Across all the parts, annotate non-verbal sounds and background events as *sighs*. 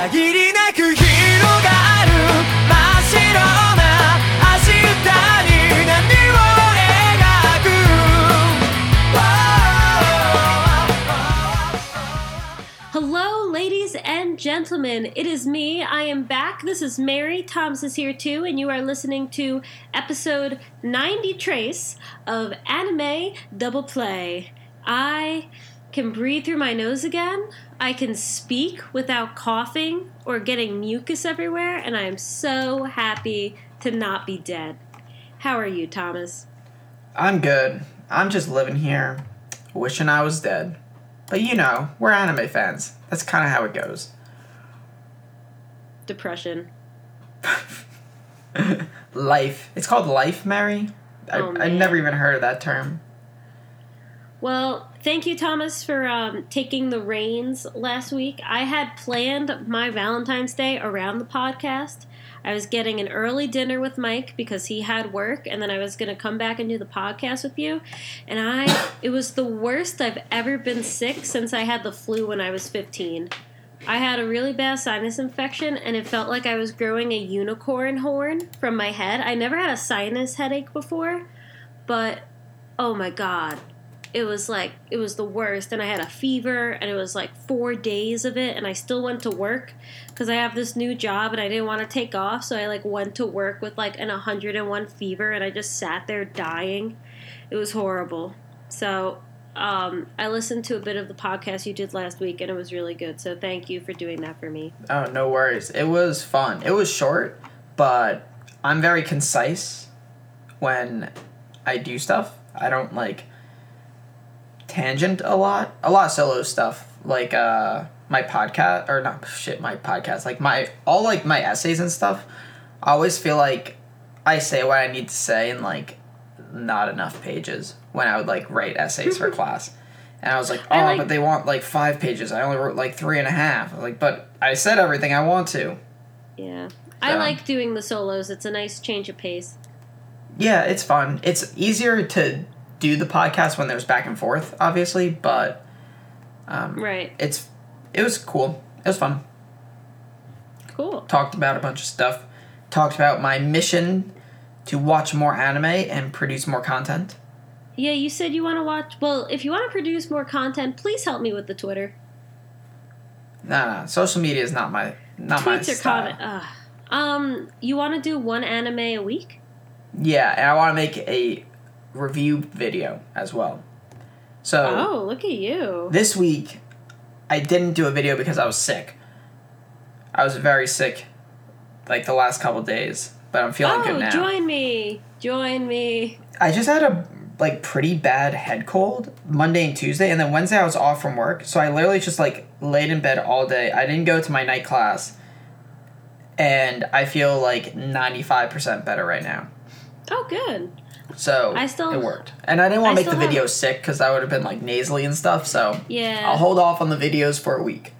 限りなく広がる真っ白な足歌に波を描く Hello, ladies and gentlemen. It is me. I am back. This is Mary. Thomas is here too, and you are listening to episode 90 Trace of Anime Double Play. I can breathe through my nose again. I can speak without coughing or getting mucus everywhere, and I am so happy to not be dead. How are you, Thomas? I'm good. I'm just living here, wishing I was dead. But you know, we're anime fans. That's kind of how it goes. Depression. *laughs* Life. It's called life, Mary. I, Oh, I've never even heard of that term. Well, thank you, Thomas, for um, taking the reins last week. I had planned my Valentine's Day around the podcast. I was getting an early dinner with Mike because he had work, and then I was going to come back and do the podcast with you. And I, it was the worst I've ever been sick since I had the flu when I was 15. I had a really bad sinus infection, and it felt like I was growing a unicorn horn from my head. I never had a sinus headache before, but oh my god it was like it was the worst and i had a fever and it was like four days of it and i still went to work because i have this new job and i didn't want to take off so i like went to work with like an 101 fever and i just sat there dying it was horrible so um, i listened to a bit of the podcast you did last week and it was really good so thank you for doing that for me Oh, no worries. It was fun. It was short, but I'm very concise when I do stuff. I don't like tangent a lot. A lot of solo stuff, like uh my podcast or not shit, my podcast, like my all like my essays and stuff. I always feel like I say what I need to say in like not enough pages when I would like write essays for *laughs* class. And I was like, oh, like- but they want like five pages. I only wrote like three and a half. Like, but I said everything I want to. yeah i like doing the solos it's a nice change of pace Yeah, it's fun. It's easier to do the podcast when there's back and forth, obviously, but um, right it's it was cool. It was fun. cool Talked about a bunch of stuff. Talked about my mission to watch more anime and produce more content. Yeah, you said you want to watch. Well, if you want to produce more content, please help me with the Twitter. Nah, nah, social media is not my not my Tweets are style. comment. Um, you want to do one anime a week? Yeah, and I want to make a review video as well. So Oh, look at you. this week I didn't do a video because I was sick. I was very sick like the last couple days, but I'm feeling good Oh, now. join me. Join me. I just had a like pretty bad head cold Monday and Tuesday and then Wednesday I was off from work. So I literally just like laid in bed all day. I didn't go to my night class. And I feel like 95% better right now. Oh, good. So I still- it worked. And I didn't want to make the still have- video sick cuz I would have been like nasally and stuff. So Yeah. I'll hold off on the videos for a week.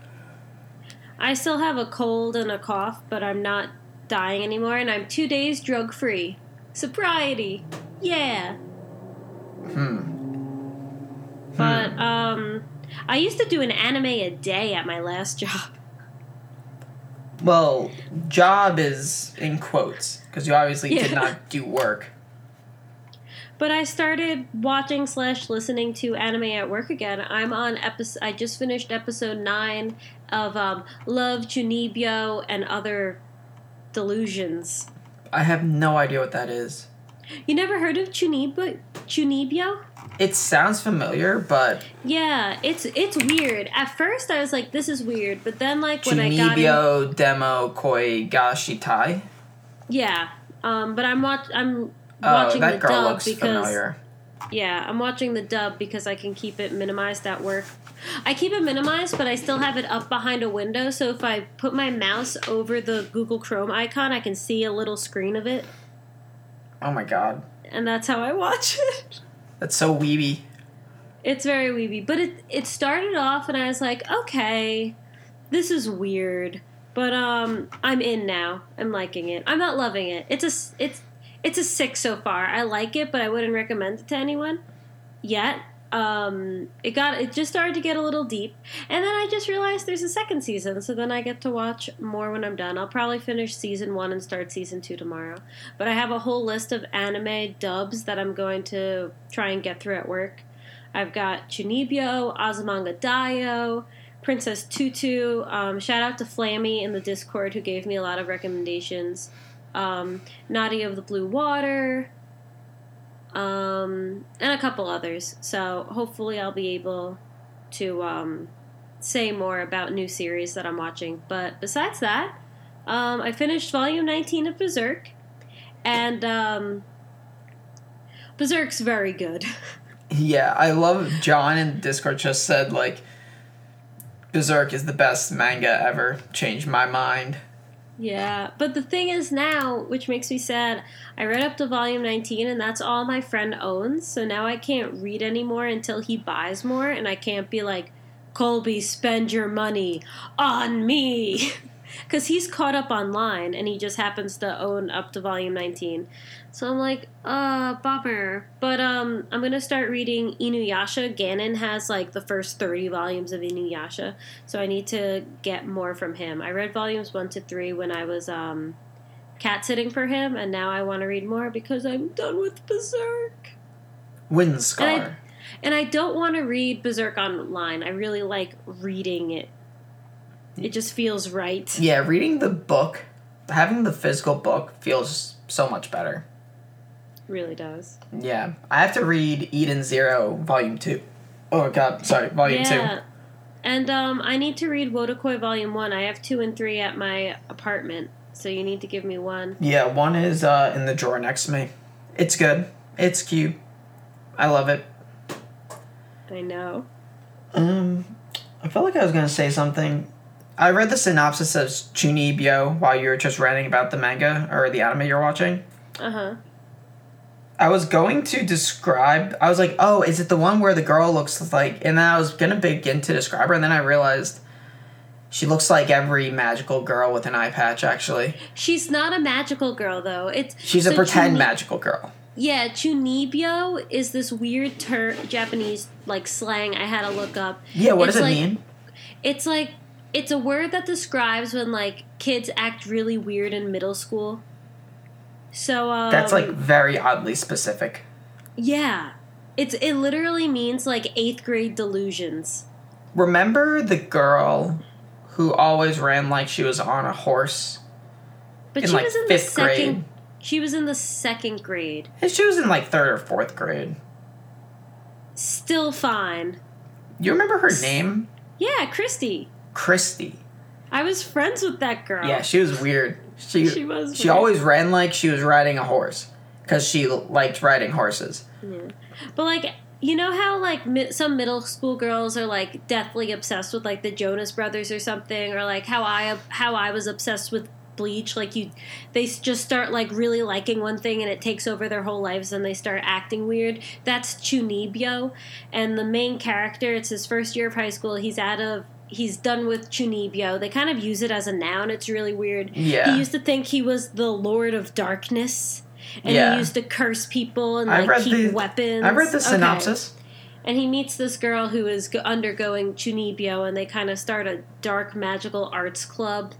I still have a cold and a cough, but I'm not dying anymore, and I'm two days drug free. Sobriety. Yeah. Hmm. But um, I used to do an anime a day at my last *laughs* job. Well, job is in quotes because you obviously Yeah. did not do work. But I started watching slash listening to anime at work again. I'm on episode. I just finished episode nine of um, Love Chunibyo and other delusions. I have no idea what that is. You never heard of Chunibyo? Chunibyo? It sounds familiar, but Yeah, it's it's weird. At first, I was like, "This is weird," but then, like when I got in, demo koi ga shitai. yeah. Um, but I'm watch I'm Oh, watching that the girl dub looks because familiar. Yeah, I'm watching the dub because I can keep it minimized at work. I keep it minimized, but I still have it up behind a window, so if I put my mouse over the Google Chrome icon, I can see a little screen of it, Oh my god, and that's how I watch *laughs* it. that's so weeby. It's very weeby, but it it started off and I was like, "Okay, this is weird." But um I'm in now. I'm liking it. I'm not loving it. It's a it's it's a 6 so far. I like it, but I wouldn't recommend it to anyone yet. um, it got it just started to get a little deep, and then I just realized there's a second season. So then I get to watch more when I'm done. I'll probably finish season one and start season two tomorrow. But I have a whole list of anime dubs that I'm going to try and get through at work. I've got Chunibyo, Azumanga Daioh, Princess Tutu. Um, shout out to Flammy in the Discord who gave me a lot of recommendations. Um, Nadia of the Blue Water, um, and a couple others. So hopefully I'll be able to um, say more about new series that I'm watching. But besides that, um, I finished Volume 19 of Berserk, and um, Berserk's very good. *laughs* Yeah, I love John in Discord just said like Berserk is the best manga ever. Changed my mind. Yeah, but the thing is now, which makes me sad, I read up to volume 19 and that's all my friend owns, so now I can't read anymore until he buys more and I can't be like, Colby, spend your money on me. *laughs* Because he's caught up online and he just happens to own up to volume 19. So I'm like, uh, bummer. But um, I'm going to start reading Inuyasha. Ganon has like the first 30 volumes of Inuyasha. So I need to get more from him. I read volumes 1 to 3 when I was um, cat sitting for him, and now I want to read more because I'm done with Berserk. Windscar. And I, and I don't want to read Berserk online. I really like reading it. It just feels right. yeah, reading the book, having the physical book feels so much better. Really does. Yeah, I have to read Eden Zero Volume Two. Oh God, sorry, Volume yeah. And um, I need to read Wotakoi Volume 1. I have 2 and 3 at my apartment, so you need to give me one. Yeah, one is uh, in the drawer next to me. It's good. It's cute. I love it. I know. Um, I felt like I was gonna say something. I read the synopsis of Chunibyo while you were just ranting about the manga or the anime you're watching. Uh huh. I was going to describe. I was like, "Oh, is it the one where the girl looks like?" And then I was gonna begin to describe her, and then I realized she looks like every magical girl with an eye patch. Actually, She's not a magical girl, though. It's she's a pretend Chuni- magical girl. Yeah, Chunibyo is this weird ter- Japanese like slang I had to look up. Yeah, what It's does it like- mean? It's like it's a word that describes when like kids act really weird in middle school. So um, That's like very oddly specific. yeah, it's it literally means like eighth grade delusions. Remember the girl who always ran like she was on a horse? But In, she like, was in the fifth second. grade. She was in the second grade. And she was in like third or fourth grade. Still fine. You remember her name? Yeah, Christy. Christy. I was friends with that girl. Yeah, she was weird. She She was She weird. always ran like she was riding a horse because she liked riding horses. Yeah. But like you know how like mi- some middle school girls are like deathly obsessed with like the Jonas Brothers or something, or like how I how I was obsessed with Bleach. Like you, they just start like really liking one thing and it takes over their whole lives and they start acting weird. That's Chunibyo, and the main character. It's his first year of high school. He's out of. He's done with Chunibyo. They kind of use it as a noun. It's really weird. Yeah. He used to think he was the Lord of Darkness. And Yeah. he used to curse people and like keep the- weapons. I read the Okay. synopsis. And he meets this girl who is undergoing Chunibyo, and they kind of start a dark magical arts club.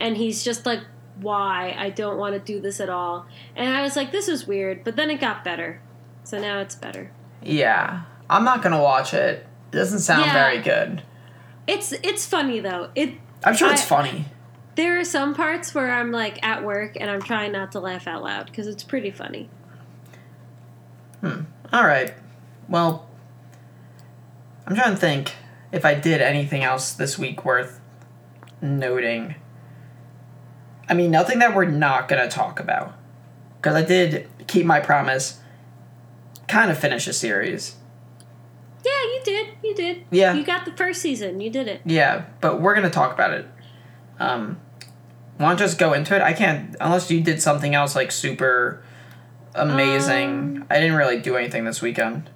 And he's just like, "Why? I don't want to do this at all." And I was like, "This is weird," but then it got better. So now it's better. Yeah, I'm not gonna watch it. It doesn't sound Yeah. very good. It's it's funny though. It I'm sure it's funny. there are some parts where I'm like at work and I'm trying not to laugh out loud because it's pretty funny. Hmm. All right. Well, I'm trying to think if I did anything else this week worth noting. I mean, nothing that we're not gonna talk about, because I did keep my promise. Kind of finish a series. Yeah, you did. You did. Yeah. You got the first season. You did it. Yeah, but we're gonna talk about it. Um, want to just go into it? I can't unless you did something else like super amazing. Um, I didn't really do anything this weekend.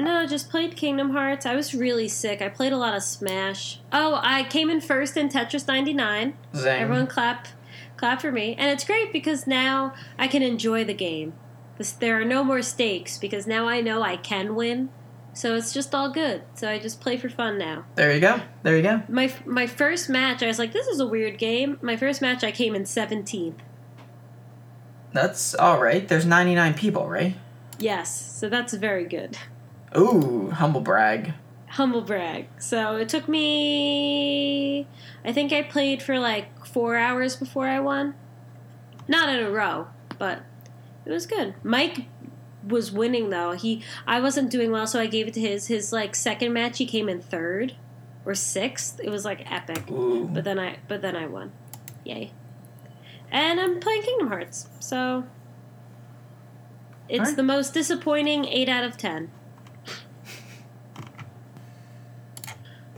No, just played Kingdom Hearts. I was really sick. I played a lot of Smash. Oh, I came in first in Tetris 99. Zing. Everyone clap clap for me. And it's great because now I can enjoy the game. There are no more stakes because now I know I can win. So it's just all good. So I just play for fun now. There you go. There you go. My my first match, I was like, this is a weird game. My first match, I came in 17th. That's all right. There's 99 people, right? Yes, so that's very good. Ooh, humble brag. Humble brag. So it took me. I think I played for like four hours before I won. Not in a row, but it was good. Mike was winning though. He I wasn't doing well, so I gave it to his. His like second match, he came in third or sixth. It was like epic. Ooh. But then I but then I won. Yay. And I'm playing Kingdom Hearts, so it's Alright. the most disappointing 8 out of 10.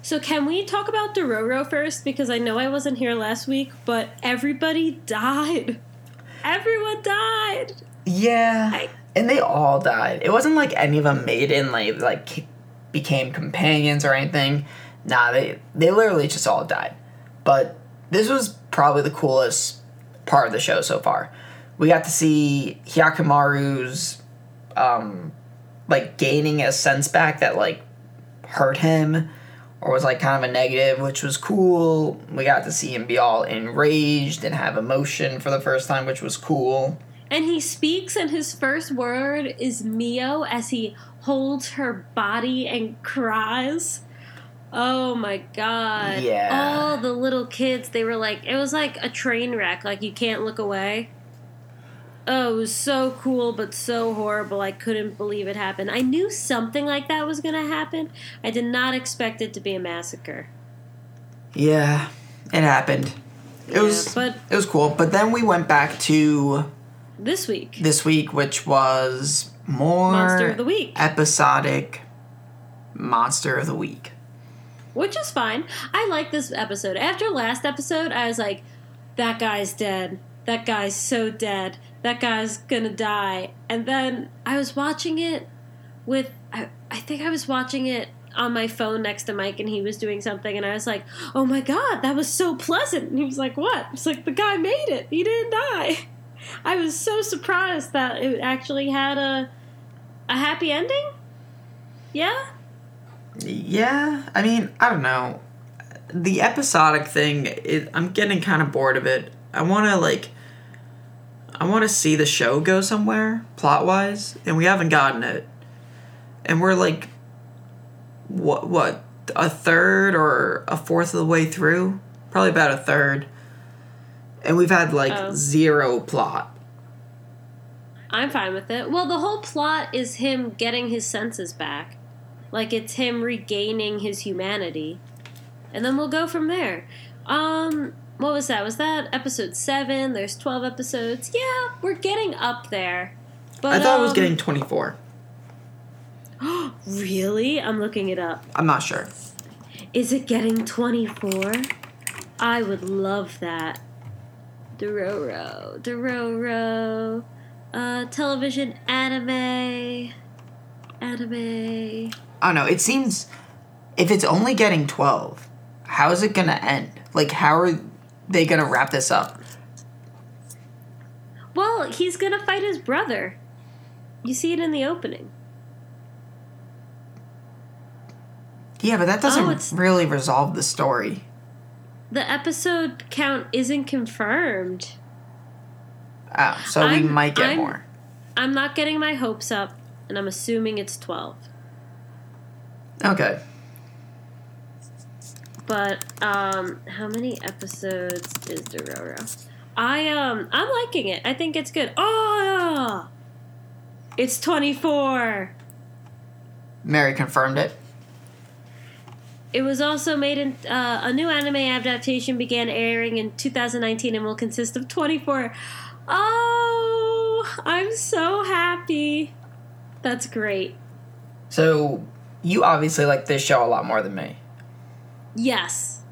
So can we talk about Dororo first because I know I wasn't here last week, but everybody died. Everyone died. Yeah. I- and they all died. It wasn't like any of them made in like like became companions or anything. Nah, they they literally just all died. But this was probably the coolest part of the show so far. We got to see Hyakumaru's um like gaining a sense back that like hurt him or was like kind of a negative, which was cool. We got to see him be all enraged and have emotion for the first time, which was cool. And he speaks, and his first word is Mio as he holds her body and cries. Oh my god. Yeah. All the little kids, they were like, it was like a train wreck, like you can't look away. Oh, it was so cool, but so horrible. I couldn't believe it happened. I knew something like that was going to happen. I did not expect it to be a massacre. Yeah, it happened. It Yeah, was but- it was cool. But then we went back to This week, this week, which was more Monster of the Week. episodic monster of the week. which is fine. I like this episode. After last episode, I was like, that guy's dead. That guy's so dead. That guy's gonna die. And then I was watching it with, I, I think I was watching it on my phone next to Mike and he was doing something and I was like, oh my god, that was so pleasant. And he was like, what? It's like, the guy made it. He didn't die. *laughs* I was so surprised that it actually had a, a happy ending. Yeah? Yeah, I mean, I don't know. The episodic thing, it, I'm getting kind of bored of it. I want to like, I want to see the show go somewhere plot wise, and we haven't gotten it. And we're like, what what a third or a fourth of the way through, probably about a third. And we've had like Oh. zero plot. I'm fine with it. Well, the whole plot is him getting his senses back. Like it's him regaining his humanity. And then we'll go from there. Um what was that? Was that episode 7? There's 12 episodes. Yeah, we're getting up there. But I thought it was um, getting 24. *gasps* Really? I'm looking it up. I'm not sure. Is it getting 24? I would love that. Dororo, Dororo, uh, television anime, anime. I don't know. It seems if it's only getting 12, how is it going to end? Like, how are they going to wrap this up? Well, he's gonna fight his brother. You see it in the opening. Yeah, but that Oh, doesn't it's- really resolve the story. The episode count isn't confirmed. Oh, so we I'm- might get I'm- more. I'm not getting my hopes up, and I'm assuming it's 12. Okay. But um how many episodes is Dororo? I um I'm liking it. I think it's good. Oh, it's 24. Mary confirmed it. It was also made in uh, a new anime adaptation began airing in 2019 and will consist of 24. Oh, I'm so happy. That's great. So, you obviously like this show a lot more than me. Yes.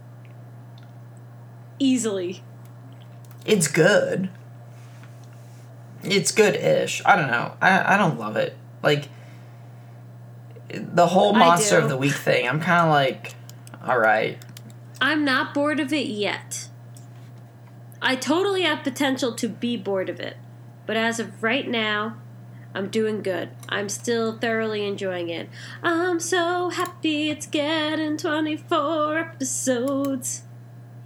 Easily. It's good. It's good ish. I don't know. I, I don't love it. Like, the whole Monster of the Week thing, I'm kind of like, alright. I'm not bored of it yet. I totally have potential to be bored of it. But as of right now, I'm doing good. I'm still thoroughly enjoying it. I'm so happy it's getting 24 episodes.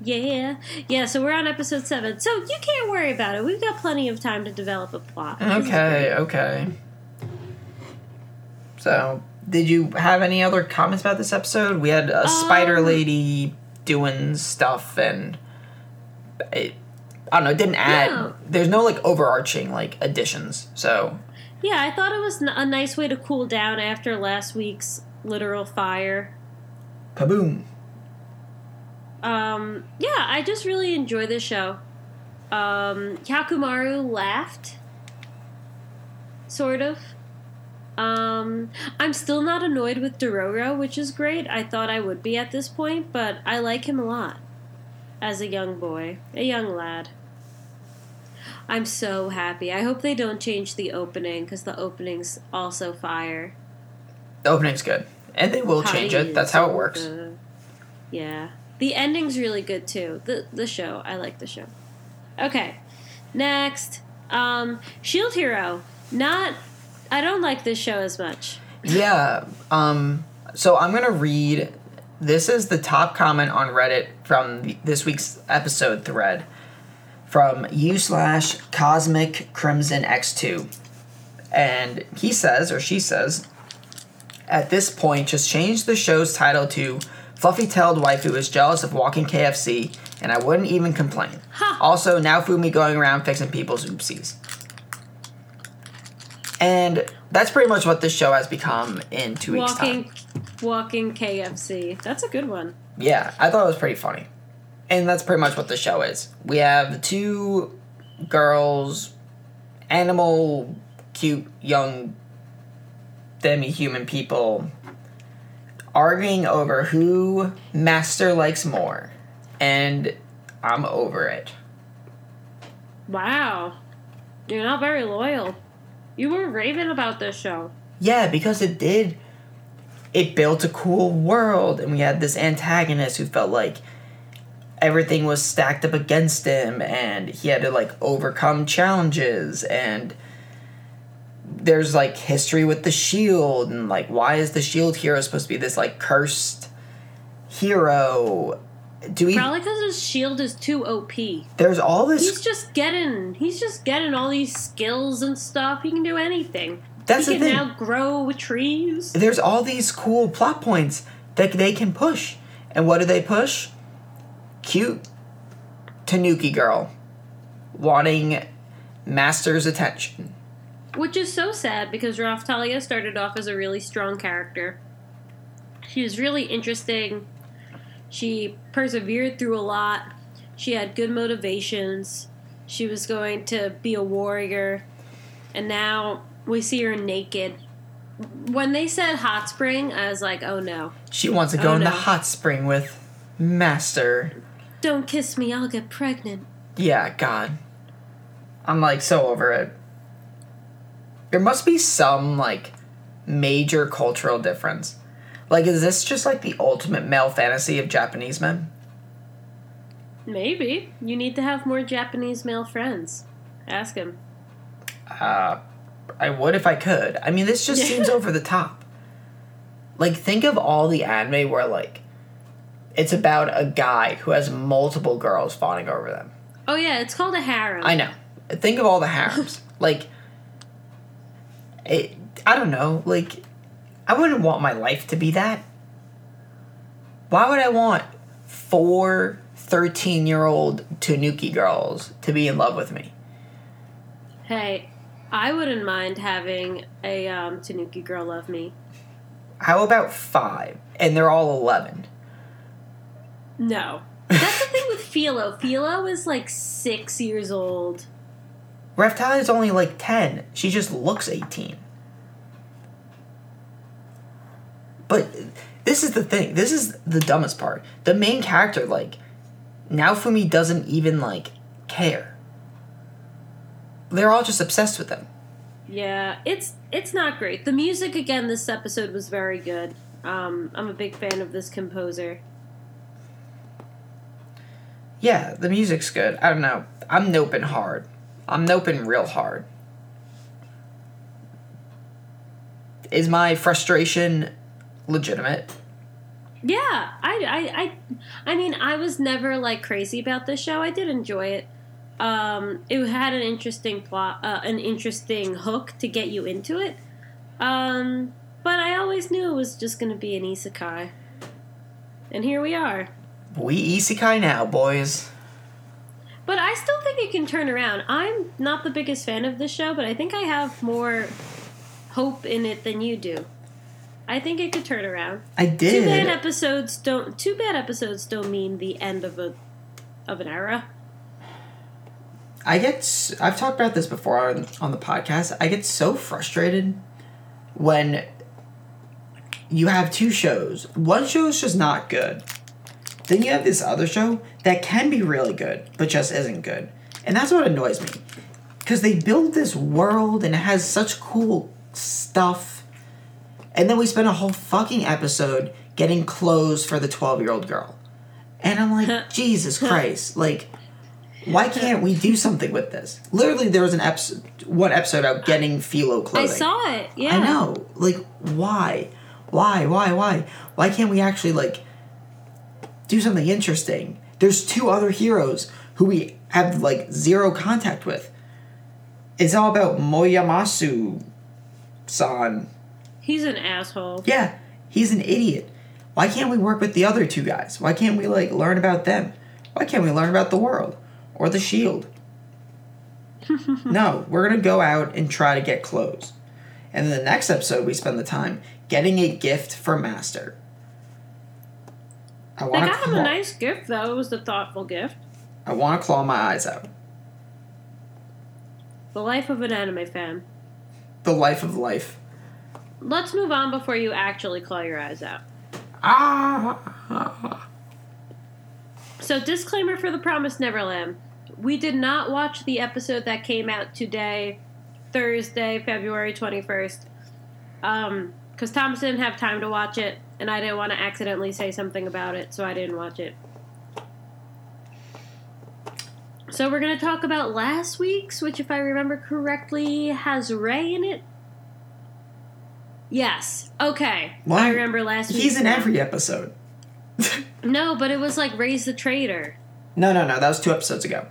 Yeah. Yeah, so we're on episode 7. So you can't worry about it. We've got plenty of time to develop a plot. Okay, okay. So, did you have any other comments about this episode? We had a spider Um, lady doing stuff, and it, I don't know. It didn't add. No. There's no like overarching like additions. So, Yeah, I thought it was a nice way to cool down after last week's literal fire. kaboom! Um, yeah, I just really enjoy this show. Um, Hyakumaru laughed, sort of. Um, I'm still not annoyed with Dororo, which is great. I thought I would be at this point, but I like him a lot as a young boy, a young lad. I'm so happy. I hope they don't change the opening because the opening's also fire. The opening's good, and they will change it. That's how it works. Uh, yeah. The ending's really good too. The the show. I like the show. Okay. Next. Um Shield Hero. Not I don't like this show as much. Yeah. Um. So I'm gonna read. This is the top comment on Reddit from the, this week's episode thread from u slash Cosmic Crimson X2, and he says or she says, at this point, just change the show's title to "Fluffy-tailed waifu is jealous of walking KFC," and I wouldn't even complain. Ha! Also, Naofumi going around fixing people's oopsies. And that's pretty much what this show has become in two weeks' Walking time. walking KFC. That's a good one. Yeah, I thought it was pretty funny. And that's pretty much what the show is. We have two girls, animal, cute, young, demi human people arguing over who Master likes more. And I'm over it. Wow. You're not very loyal. You were raving about this show. Yeah, because it did. It built a cool world, and we had this antagonist who felt like everything was stacked up against him, and he had to like overcome challenges. And there's like history with the shield, and like why is the shield hero supposed to be this like cursed hero? Do we? Probably because his shield is too OP. There's all this. He's just getting he's just getting all these skills and stuff. He can do anything. That's he the can thing. now grow trees. there's all these cool plot points that they can push. And what do they push? Cute Tanuki girl wanting Master's attention. Which is so sad because Raphtalia started off as a really strong character. She was really interesting. She persevered through a lot. She had good motivations. She was going to be a warrior. And now we see her naked. When they said hot spring, I was like, oh no. She wants to go Oh, in the hot spring with Master. Don't kiss me, I'll get pregnant. Yeah, God. I'm like so over it. There must be some like major cultural difference. Like, is this just like the ultimate male fantasy of Japanese men? Maybe. You need to have more Japanese male friends. Ask him. Uh, I would if I could. I mean, this just *laughs* seems over the top. Like, think of all the anime where, like, it's about a guy who has multiple girls fawning over them. Oh yeah, it's called a harem. I know. Think of all the harems. *laughs* like, it, I don't know. Like, I wouldn't want my life to be that. Why would I want four 13 year old Tanuki girls to be in love with me? Hey, I wouldn't mind having a um, Tanuki girl love me. How about five? And they're all 11. No. That's the thing with Filo. Filo is like six years old. Reptile is only like 10. She just looks 18. But this is the thing. This is the dumbest part. The main character, like, Naofumi doesn't even, like, care. They're all just obsessed with him. Yeah, it's it's not great. The music again this episode was very good. Um, I'm a big fan of this composer. Yeah, the music's good. I don't know. I'm noping hard. I'm noping real hard. is my frustration legitimate? Yeah, I, I, I, I mean, I was never like crazy about this show. I did enjoy it. Um, it had an interesting plot, uh, an interesting hook to get you into it. Um, but I always knew it was just going to be an isekai, and here we are. We isekai now, boys. But I still think it can turn around. I'm not the biggest fan of this show, but I think I have more hope in it than you do. I think it could turn around. I Two did. bad episodes don't. Two bad episodes don't mean the end of a of an era. I get. I've talked about this before on, on the podcast. I get so frustrated when you have two shows. One show is just not good. Then you have this other show that can be really good, but just isn't good. And that's what annoys me. Because they build this world and it has such cool stuff. And then we spend a whole fucking episode getting clothes for the 12 year old girl. And I'm like, *laughs* Jesus Christ. Like, why can't we do something with this? Literally, there was an episode, one episode about getting Filo clothes. I saw it. Yeah. I know. Like, why? Why? Why? Why? Why can't we actually like do something interesting? There's two other heroes who we have like zero contact with. It's all about Motoyasu san. He's an asshole. Yeah, he's an idiot. Why can't we work with the other two guys? Why can't we like learn about them? Why can't we learn about the world or the shield? *laughs* no, we're gonna go out and try to get clothes. And in the next episode, we spend the time getting a gift for Master. I want to got him a nice gift though. It was a thoughtful gift. I want to claw my eyes out. The life of an anime fan. The life of life. Let's move on before you actually claw your eyes out. Ah. So, disclaimer for The Promised Neverland. We did not watch the episode that came out today, Thursday, February 21st. Um, because Thomas didn't have time to watch it, and I didn't want to accidentally say something about it, so I didn't watch it. So, we're going to talk about last week's, which, if I remember correctly, has Ray in it. Yes. Okay. Well, I remember last week. He's in every episode. *laughs* No, but it was like Raise the Traitor. No, no, no. That was two episodes ago.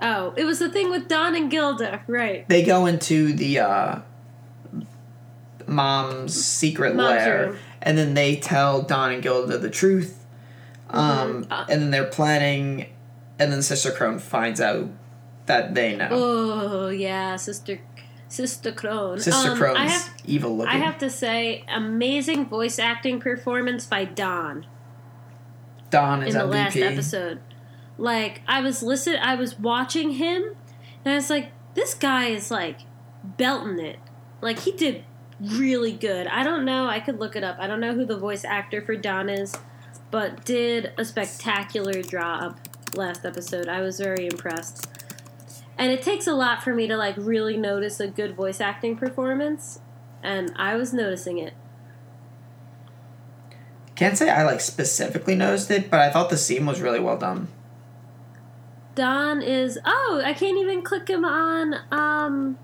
Oh, it was the thing with Don and Gilda, right? they go into the uh, mom's secret Mom's lair, room. and then they tell Don and Gilda the truth. Um, Uh. and then they're planning, and then Sister Krone finds out that they know. Oh yeah, sister, sister Krone. Sister Um, Krone's I have, evil looking. I have to say, amazing voice acting performance by Don Don is in the MVP. last episode. Like I was listen, I was watching him, and I was like, this guy is like belting it. Like he did really good. I don't know. I could look it up. I don't know who the voice actor for Don is, but did a spectacular job last episode. I was very impressed. And it takes a lot for me to like really notice a good voice acting performance, and I was noticing it. Can't say I like specifically noticed it, but I thought the scene was really well done. Don is oh, I can't even click him on um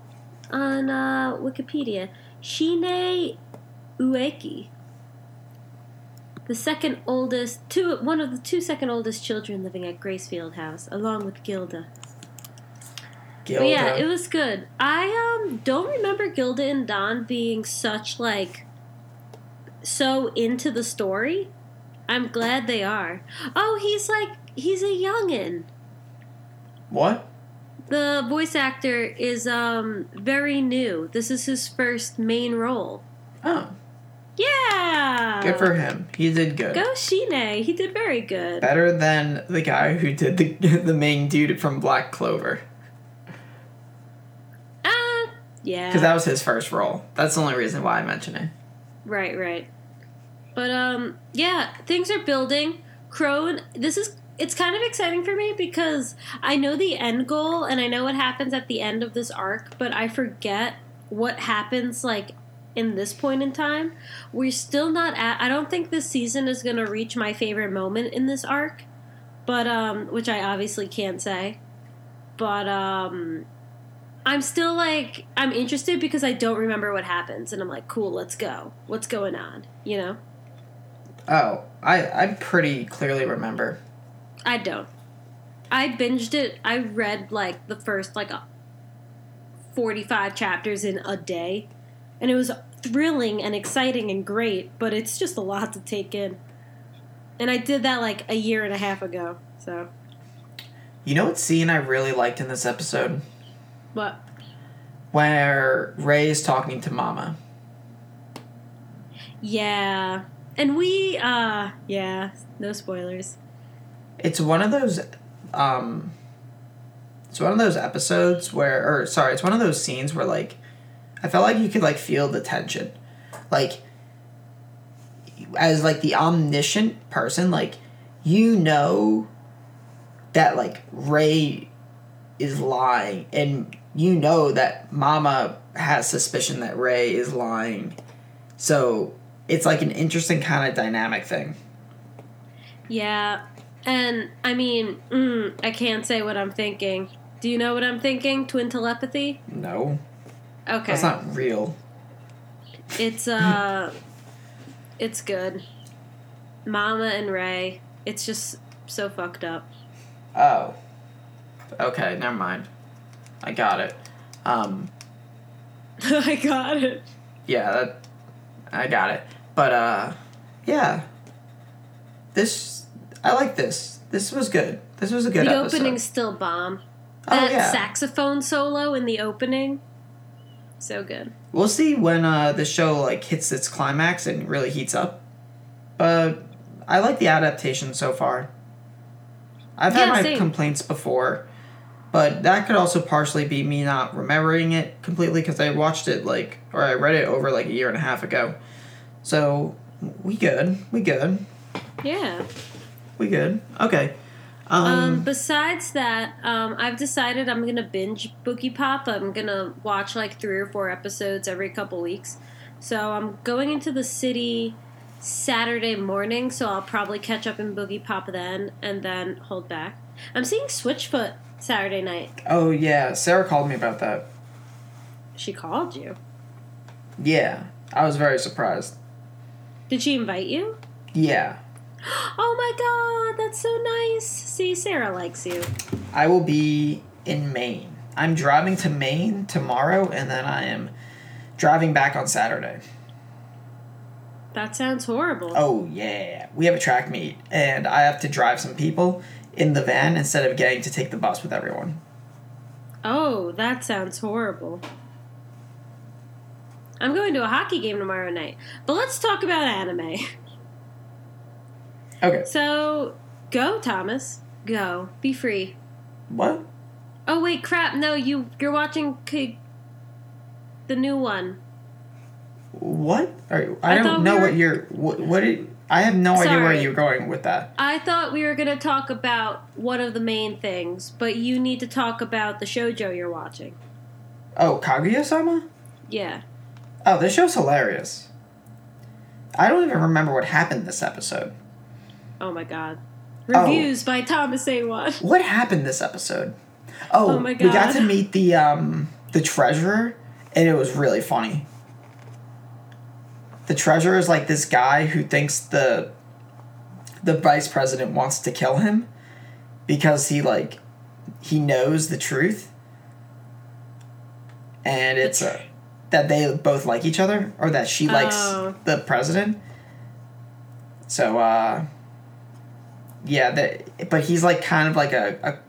on uh, Wikipedia. Shinei Ueki. The second oldest two one of the two second oldest children living at Gracefield House, along with Gilda. Gilda. But yeah, it was good. I um don't remember Gilda and Don being such like so into the story. I'm glad they are. Oh, he's like he's a youngin. what? The voice actor is um very new. This is his first main role. Oh, Yeah. good for him. He did good. Go Shine. He did very good. Better than the guy who did the *laughs* the main dude from Black Clover, yeah. because that was his first role. That's the only reason why I mention it. Right, right. But um yeah, things are building. Krone, this is it's kind of exciting for me because I know the end goal and I know what happens at the end of this arc, but I forget what happens like in this point in time. We're still not at I don't think this season is going to reach my favorite moment in this arc, but um which I obviously can't say. But um I'm still like I'm interested because I don't remember what happens, and I'm like, cool, let's go. What's going on? You know, Oh, I I pretty clearly remember. I don't. I binged it. I read like the first like uh, 45 chapters in a day, and it was thrilling and exciting and great. But it's just a lot to take in, and I did that like a year and a half ago. So You know what scene I really liked in this episode? What? Where Ray is talking to Mama. Yeah, and we uh yeah, no spoilers. It's one of those um it's one of those episodes where or sorry, it's one of those scenes where like I felt like you could like feel the tension. Like as like the omniscient person, like you know that like Ray is lying and you know that Mama has suspicion that Ray is lying. So it's like an interesting kind of dynamic thing. Yeah, and I mean, mm, I can't say what I'm thinking. Do you know what I'm thinking? Twin telepathy. No. Okay, That's not real. it's uh, *laughs* it's good. Mama and Ray. It's just so fucked up. Oh. Okay, never mind. I got it. Um *laughs* I got it. yeah, that I got it. But uh yeah. This I like this. This was good. This was a good the episode. opening's still bomb. Oh, That yeah. saxophone solo in the opening, so good. We'll see when uh the show like hits its climax and really heats up. But I like the adaptation so far. I've had Yeah, my same. complaints before, but that could also partially be me not remembering it completely because I watched it like or I read it over like a year and a half ago. So we good. We good. Yeah. We good. Okay. Um, Um, besides that, um, I've decided I'm gonna binge Boogiepop. I'm gonna watch like three or four episodes every couple weeks. So I'm going into the city Saturday morning, so I'll probably catch up in Boogiepop then, and then hold back. I'm seeing Switchfoot Saturday night. oh yeah, Sarah called me about that. She called you. Yeah, I was very surprised. Did she invite you? Yeah, *gasps* Oh my god, that's so nice. See, Sarah likes you. I will be in Maine. I'm driving to Maine tomorrow, and then I am driving back on Saturday. That sounds horrible. Oh yeah, we have a track meet, and I have to drive some people in the van instead of getting to take the bus with everyone. Oh, that sounds horrible. I'm going to a hockey game tomorrow night. But let's talk about anime. *laughs* Okay, So, go, Thomas. Go. Be free. what? Oh wait, crap. No, you you're watching K- the new one. What? Are, I, I don't we know were- what you're. What? what did, I have no idea where you're going with that. I thought we were going to talk about one of the main things, but you need to talk about the shojo you're watching. Oh, Kaguya-sama. Yeah. Oh, this show's hilarious. I don't even remember what happened this episode. Oh my god. Oh. Reviews by Thomas A. Watt. *laughs* What happened this episode? Oh, Oh my we got to meet the um the treasurer, and it was really funny. The treasurer is like this guy who thinks the the vice president wants to kill him because he like he knows the truth, and it's uh, that they both like each other or that she likes Oh. the president. So uh yeah, that but he's like kind of like a, a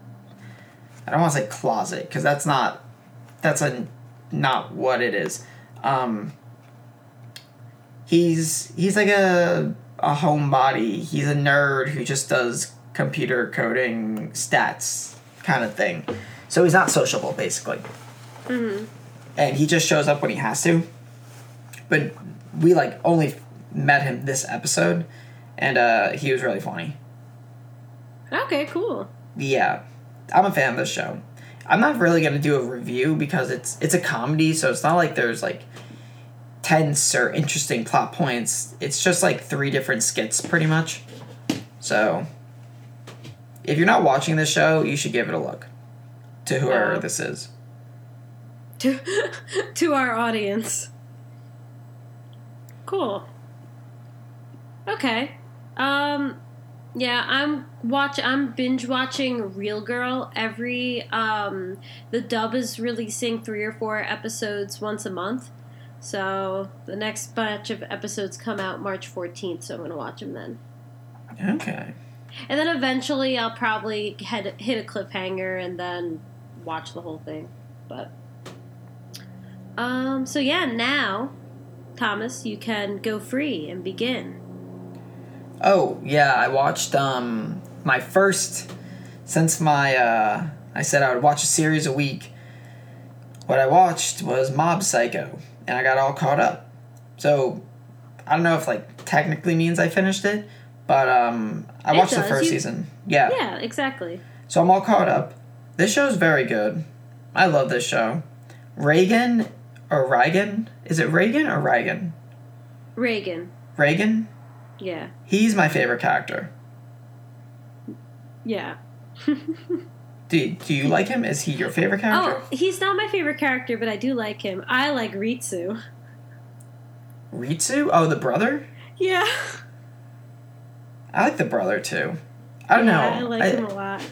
I don't want to say closet because that's not that's a not what it is. Um, he's he's like a a homebody. He's a nerd who just does computer coding stats kind of thing. So he's not sociable basically. hmm And he just shows up when he has to. But we like only met him this episode and uh he was really funny. Okay, cool. Yeah, I'm a fan of this show. I'm not really gonna do a review because it's it's a comedy, so it's not like there's like tense or interesting plot points. It's just like three different skits, pretty much. So, if you're not watching this show, you should give it a look. To whoever this is. to *laughs* to our audience. Cool. Okay. Um yeah, I'm watch I'm binge watching Real Girl every um the dub is releasing 3 or 4 episodes once a month. So, the next batch of episodes come out March 14th, so I'm going to watch them then. Okay. And then eventually I'll probably head, hit a cliffhanger and then watch the whole thing. But um so yeah, now Thomas, you can go free and begin. Oh yeah, I watched um my first since my uh I said I would watch a series a week. What I watched was Mob Psycho, and I got all caught up. So I don't know if like technically means I finished it, but um I It watched the first You- season. Yeah. Yeah, exactly. So I'm all caught up. This show's very good. I love this show. Reagan or Reagan? Is it Reagan or Reagan? Reagan. Reagan? Yeah. He's my favorite character. Yeah. *laughs* Do, do you like him? Is he your favorite oh, character? Oh, he's not my favorite character, but I do like him. I like Ritsu. Ritsu? Oh, the brother? Yeah. I like the brother too. I don't yeah, know. I like him a lot.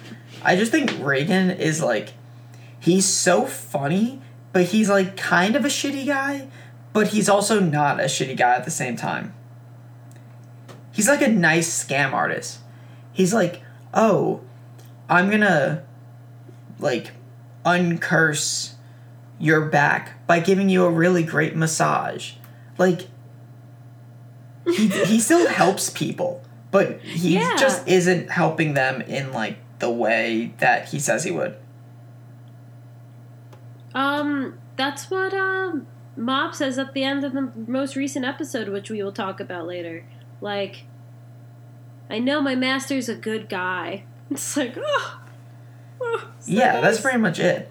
I just think Reigen is like he's so funny, but he's like kind of a shitty guy, but he's also not a shitty guy at the same time. He's like a nice scam artist. He's like, "Oh, I'm to like uncurse your back by giving you a really great massage." Like he *laughs* he still helps people, but he Yeah. just isn't helping them in like the way that he says he would. Um, that's what um Mob says at the end of the most recent episode, which we will talk about later. Like, I know my master's a good guy. *laughs* It's like, oh, oh, so yeah, that's pretty much it.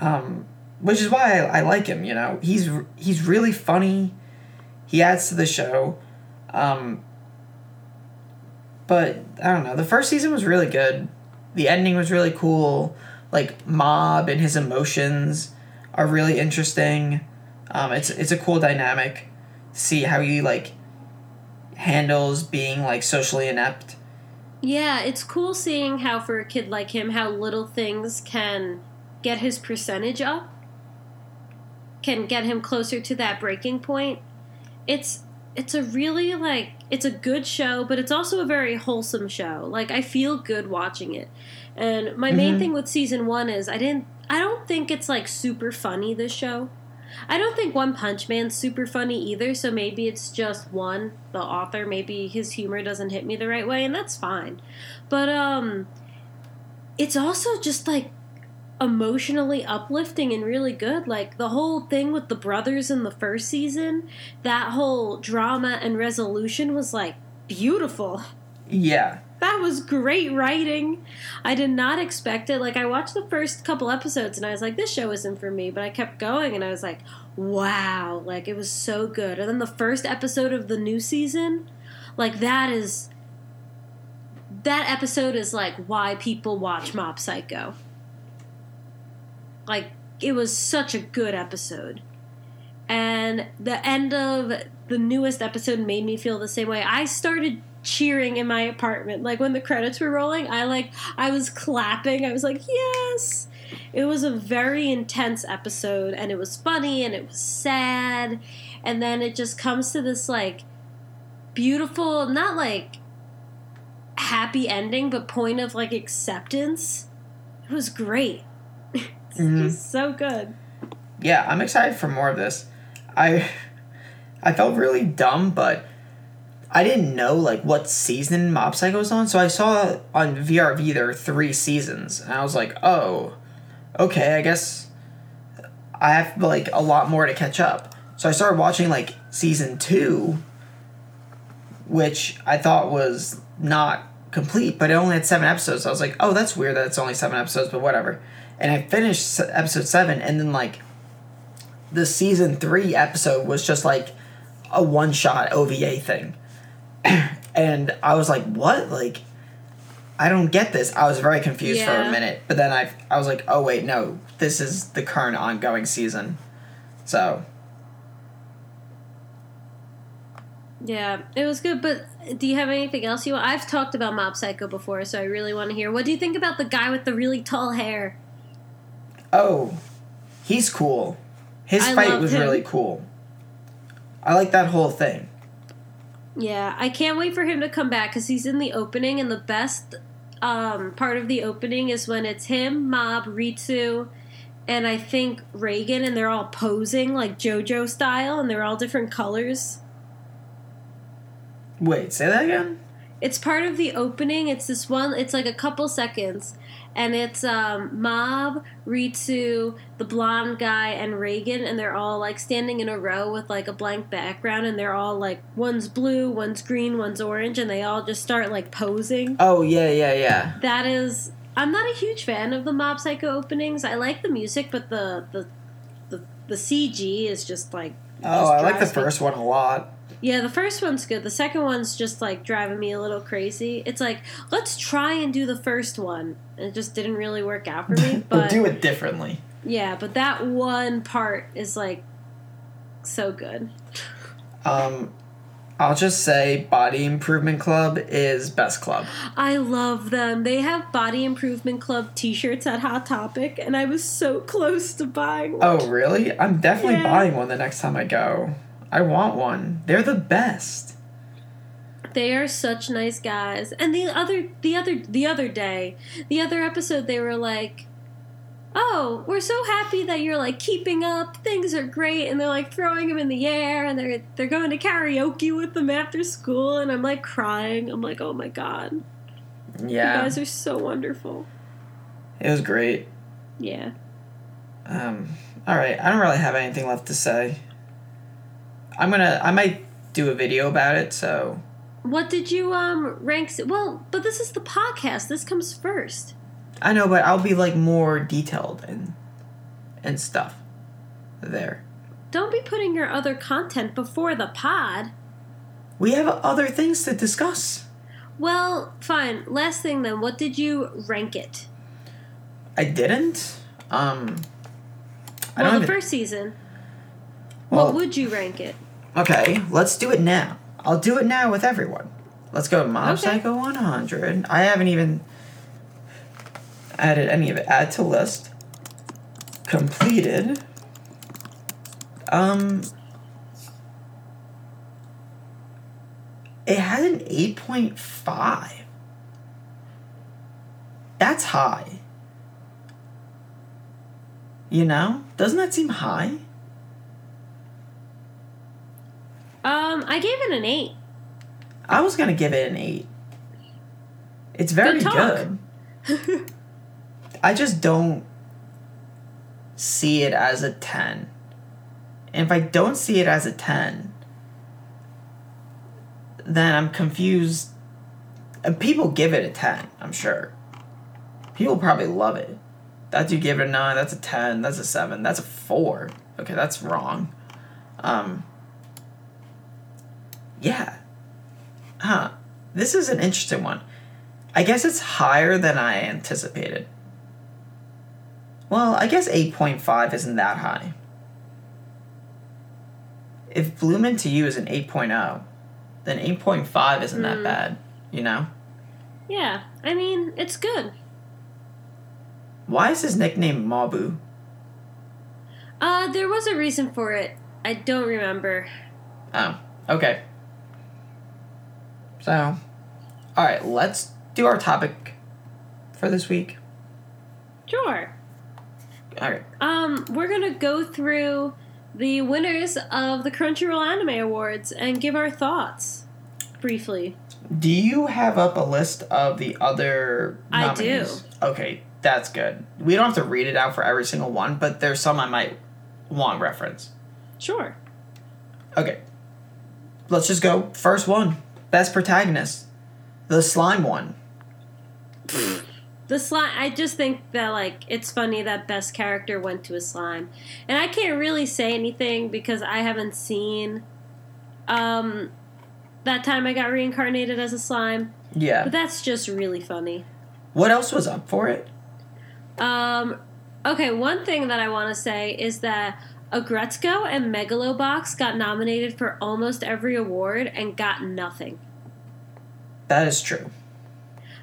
Um, which is why I, I like him. You know, he's he's really funny. He adds to the show. Um, but I don't know. The first season was really good. The ending was really cool. Like Mob and his emotions are really interesting. Um, it's it's a cool dynamic. See how he like handles being like socially inept. Yeah, it's cool seeing how for a kid like him, how little things can get his percentage up, can get him closer to that breaking point. It's it's a really like it's a good show, but it's also a very wholesome show. Like I feel good watching it. And my main Mhm. thing with season 1 is I didn't I don't think it's like super funny this show. I don't think One Punch Man's super funny either, so maybe it's just one, the author, maybe his humor doesn't hit me the right way, and that's fine. But um it's also just like emotionally uplifting and really good. Like the whole thing with the brothers in the first season, that whole drama and resolution was like beautiful. Yeah, That was great writing. I did not expect it. Like I watched the first couple episodes and I was like, this show isn't for me. But I kept going and I was like, wow, like it was so good. And then the first episode of the new season, like that is that episode is like why people watch Mob Psycho. Like it was such a good episode. And the end of the newest episode made me feel the same way. I started cheering in my apartment. Like when the credits were rolling, I like I was clapping. I was like, "Yes." It was a very intense episode and it was funny and it was sad. And then it just comes to this like beautiful, not like happy ending, but point of like acceptance. It was great. It's Mhm. just so good. yeah, I'm excited for more of this. I I felt really dumb, but I didn't know like what season Mob Psycho was on, so I saw on VRV there are three seasons, and I was like, oh, okay, I guess I have like a lot more to catch up. So I started watching like season two, which I thought was not complete, but it only had seven episodes. So I was like, oh, that's weird that it's only seven episodes, but whatever. And I finished episode seven, and then like the season three episode was just like a one shot OVA thing. *coughs* and I was like, what? Like, I don't get this. I was very confused for a minute, but then I I was like, oh wait, no, this is the current ongoing season. So Yeah, it was good. But do you have anything else you? I've talked about Mob Psycho before, so I really want to hear. What do you think about the guy with the really tall hair? oh, he's cool. His I fight was him. really cool. I like that whole thing. Yeah, I can't wait for him to come back because he's in the opening, and the best um, part of the opening is when it's him, Mob, Ritsu, and I think Reigen, and they're all posing like JoJo style, and they're all different colors. Wait, say that again. It's part of the opening. It's this one. It's like a couple seconds, and it's um, Mob, Ritsu, the blonde guy, and Reigen, and they're all like standing in a row with like a blank background, and they're all like one's blue, one's green, one's orange, and they all just start like posing. Oh yeah, yeah, yeah. That is, I'm not a huge fan of the Mob Psycho openings. I like the music, but the the the, the CG is just like. Oh, just I like the first one a lot. Yeah, the first one's good. The second one's just like driving me a little crazy. It's like, let's try and do the first one. And it just didn't really work out for me. *laughs* But do it differently. yeah, but that one part is like so good. Um, I'll just say Body Improvement Club is best club. I love them. They have Body Improvement Club t shirts at Hot Topic, and I was so close to buying one. Oh, really? I'm definitely Yeah. buying one the next time I go. I want one. They're the best. They are such nice guys. And the other the other the other day, the other episode they were like, "Oh, we're so happy that you're like keeping up. Things are great." And they're like throwing them in the air and they're they're going to karaoke with them after school and I'm like crying. I'm like, "Oh my god. You Yeah, guys are so wonderful." it was great. Yeah. Um, all right, I don't really have anything left to say. I'm gonna, I might do a video about it. So What did you um rank Well, but this is the podcast. This comes first. I know, but I'll be like more detailed and and stuff there. Don't be putting your other content before the pod. We have other things to discuss. Well, fine. Last thing then, what did you rank it? I didn't. Um, I well, the even, first season. well, what would you rank it? Okay, let's do it now. I'll do it now with everyone. Let's go to Mob Okay. Psycho 100. I haven't even added any of it. Add to list. Completed. Um. It had an 8.5. That's high. You know? Doesn't that seem high? Um, I gave it an eight. I was gonna give it an eight. It's very Good talk. good. *laughs* I just don't see it as a ten. And if I don't see it as a ten, then I'm confused. And people give it a ten, I'm sure. People probably love it. That you give it a nine, that's a ten, that's a seven, that's a four. Okay, that's wrong. Um yeah. Huh. This is an interesting one. I guess it's higher than I anticipated. Well, I guess 8.5 isn't that high. If Bloom Into You is an 8.0, then 8.5 isn't that Hmm. bad, you know? yeah, I mean, it's good. Why is his nickname Mabu? Uh, there was a reason for it. I don't remember. Oh, okay. So, alright, let's do our topic for this week. Sure. Alright. Um, we're gonna go through the winners of the Crunchyroll Anime Awards and give our thoughts briefly. Do you have up a list of the other nominees? I do. Okay, that's good. We don't have to read it out for every single one, but there's some I might want reference. Sure. Okay. Let's just go. First one. Best protagonist. The slime one. The slime. I just think that like it's funny that best character went to a slime, and I can't really say anything because I haven't seen, um, that time I got reincarnated as a slime. Yeah. But that's just really funny. What else was up for it? Um, okay, one thing that I want to say is that Aggretsuko and Megalobox got nominated for almost every award and got nothing. That is true.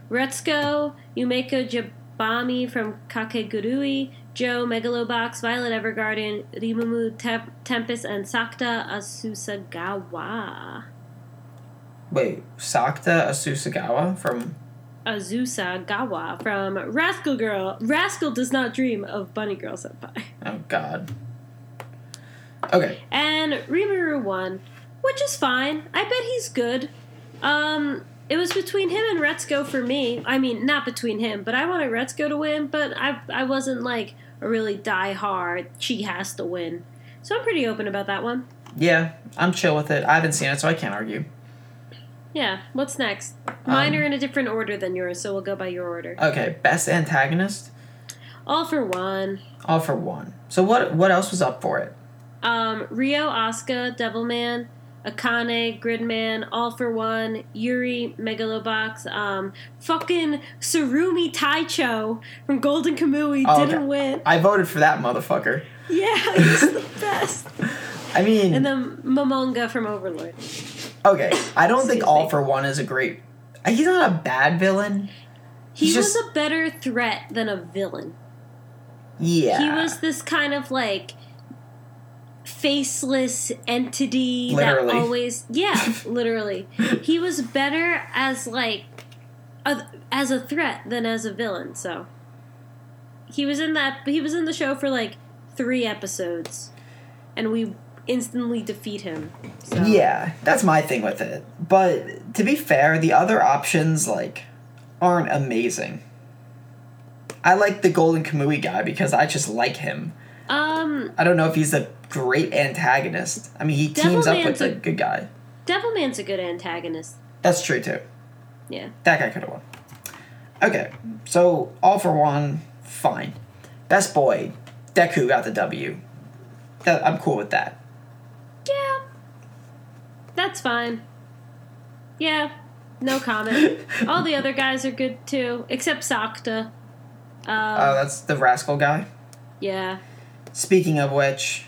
Retsuko, Yumeko Jabami from Kakegurui, Joe, Megalobox, Violet Evergarden, Rimuru Tempest, and Sakuta Azusagawa. Wait, Sakuta Azusagawa from Azusagawa from Rascal Girl. Rascal does not dream of Bunny Girl Senpai. Oh God. Okay. And Rimuru won, which is fine. I bet he's good. Um, it was between him and Retsuko for me. I mean, not between him, but I wanted Retsuko to win, but I I wasn't like a really die hard. She has to win, so I'm pretty open about that one. Yeah, I'm chill with it. I haven't seen it, so I can't argue. Yeah. What's next? Mine Um, are in a different order than yours, so we'll go by your order. Okay, best antagonist, All for one. all for one. So what what else was up for it? Um, Ryo, Asuka, Devilman, Akane, Gridman, All for One, Yuri, Megalobox, um, fucking Tsurumi Taicho from Golden Kamui Oh, didn't okay. win. I voted for that motherfucker. Yeah, *laughs* he's the best. I mean, And then Momonga from Overlord. okay, I don't think all me. for one is a great. He's not a bad villain. He He's was just- a better threat than a villain. Yeah, He was this kind of like faceless entity Literally. that always yeah *laughs* literally he was better as like a, as a threat than as a villain so he was in that he was in the show for like three episodes and we instantly defeat him so Yeah, that's my thing with it. But to be fair, the other options like aren't amazing. I like the Golden Kamui guy because I just like him. um I don't know if he's a great antagonist. I mean, he teams up with a a- good guy. devilman's a good antagonist That's true too. yeah That guy could have won. Okay, so all for one, fine. Best boy, Deku got the W. That, I'm cool with that. yeah that's fine yeah no comment *laughs* all the other guys are good too except sakuta um, Oh, that's the rascal guy. yeah Speaking of which,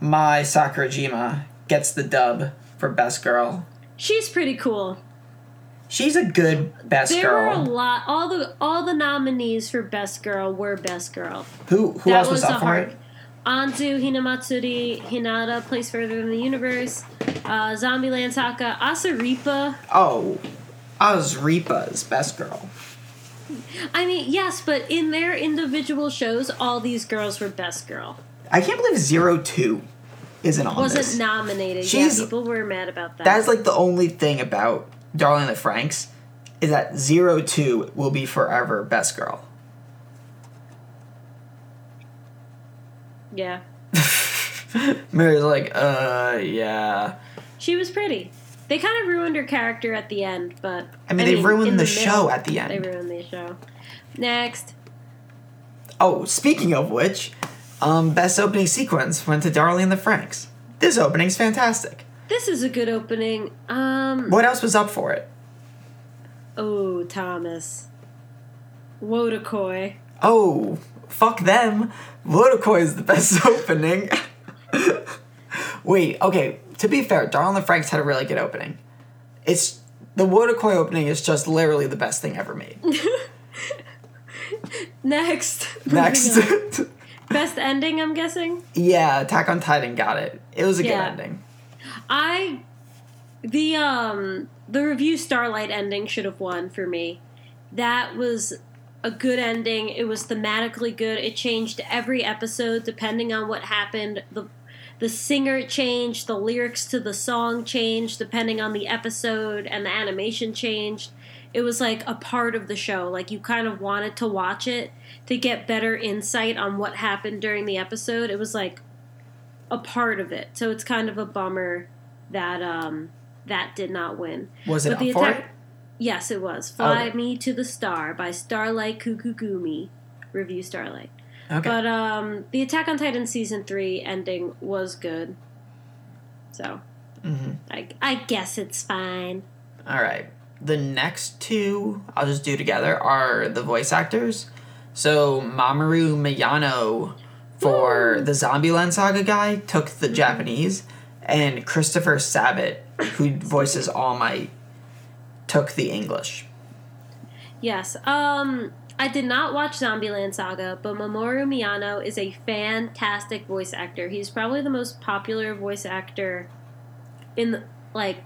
Mai Sakurajima gets the dub for best girl. she's pretty cool She's a good best there were a girl. lot all the all the nominees for best girl were best girl Who who else was, a up for it? Anzu, Hinamatsuri, Hinata, Place Further in the Universe, uh, Zombieland Saga, Asirpa. Oh, I was Reapa's best girl. I mean, yes, but in their individual shows, all these girls were best girl. I can't believe Zero Two isn't on Wasn't this. nominated. She's- yeah, people were mad about that. That's like the only thing about Darling the Franxx is that Zero Two will be forever best girl. yeah. *laughs* Mary's like, uh, yeah. She was pretty. They kind of ruined her character at the end, but I mean, they ruined in the, middle, show at the end. They ruined the show. Next, Oh, speaking of which, um, best opening sequence went to Darling in the Franxx. This opening's fantastic. this is a good opening. Um, What else was up for it? oh Thomas, Wotakoi. Oh, fuck them. Wotakoi is the best *laughs* opening. Wait, okay, to be fair, Darling in the Franxx had a really good opening. It's the Wotakoi opening is just literally the best thing ever made. *laughs* Next, Next. *laughs* Best ending. I'm guessing. yeah, Attack on Titan got it. It was a Yeah. good ending. I the um the Revue Starlight ending should have won for me. That was a good ending. It was thematically good. It changed every episode depending on what happened. The the singer changed, the lyrics to the song changed depending on the episode and the animation changed. It was like a part of the show. Like you kind of wanted to watch it to get better insight on what happened during the episode. It was like a part of it. So it's kind of a bummer that um that did not win. Was it But the attack- it? Yes, it was. Fly. Me to the Star by Starlight Kukugumi. Revue Starlight. Okay. But um the Attack on Titan season 3 ending was good. So, hmm I I guess it's fine. All right. the next two I'll just do together are the voice actors. So Mamoru Miyano for the Zombieland Saga guy took the Japanese, and Christopher Sabat, who voices All Might, took the English. Yes. Um, I did not watch Zombieland Saga, but Mamoru Miyano is a fantastic voice actor. He's probably the most popular voice actor in the, like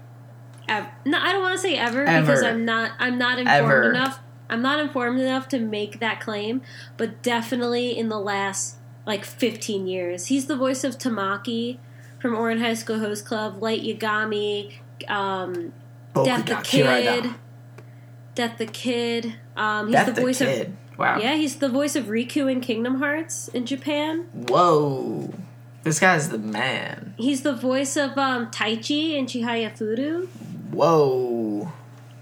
no, I don't want to say ever, because I'm not I'm not informed Ever. enough. I'm not informed enough to make that claim, but definitely in the last like 15 years. He's the voice of Tamaki from Ouran High School Host Club, Light Yagami, um, Death the Kid, Death the Kid. Um, he's Death the the voice of Wow. yeah, he's the voice of Riku in Kingdom Hearts in Japan. Whoa. This guy's the man. He's the voice of um, Taichi in Chihaya Furu. Whoa.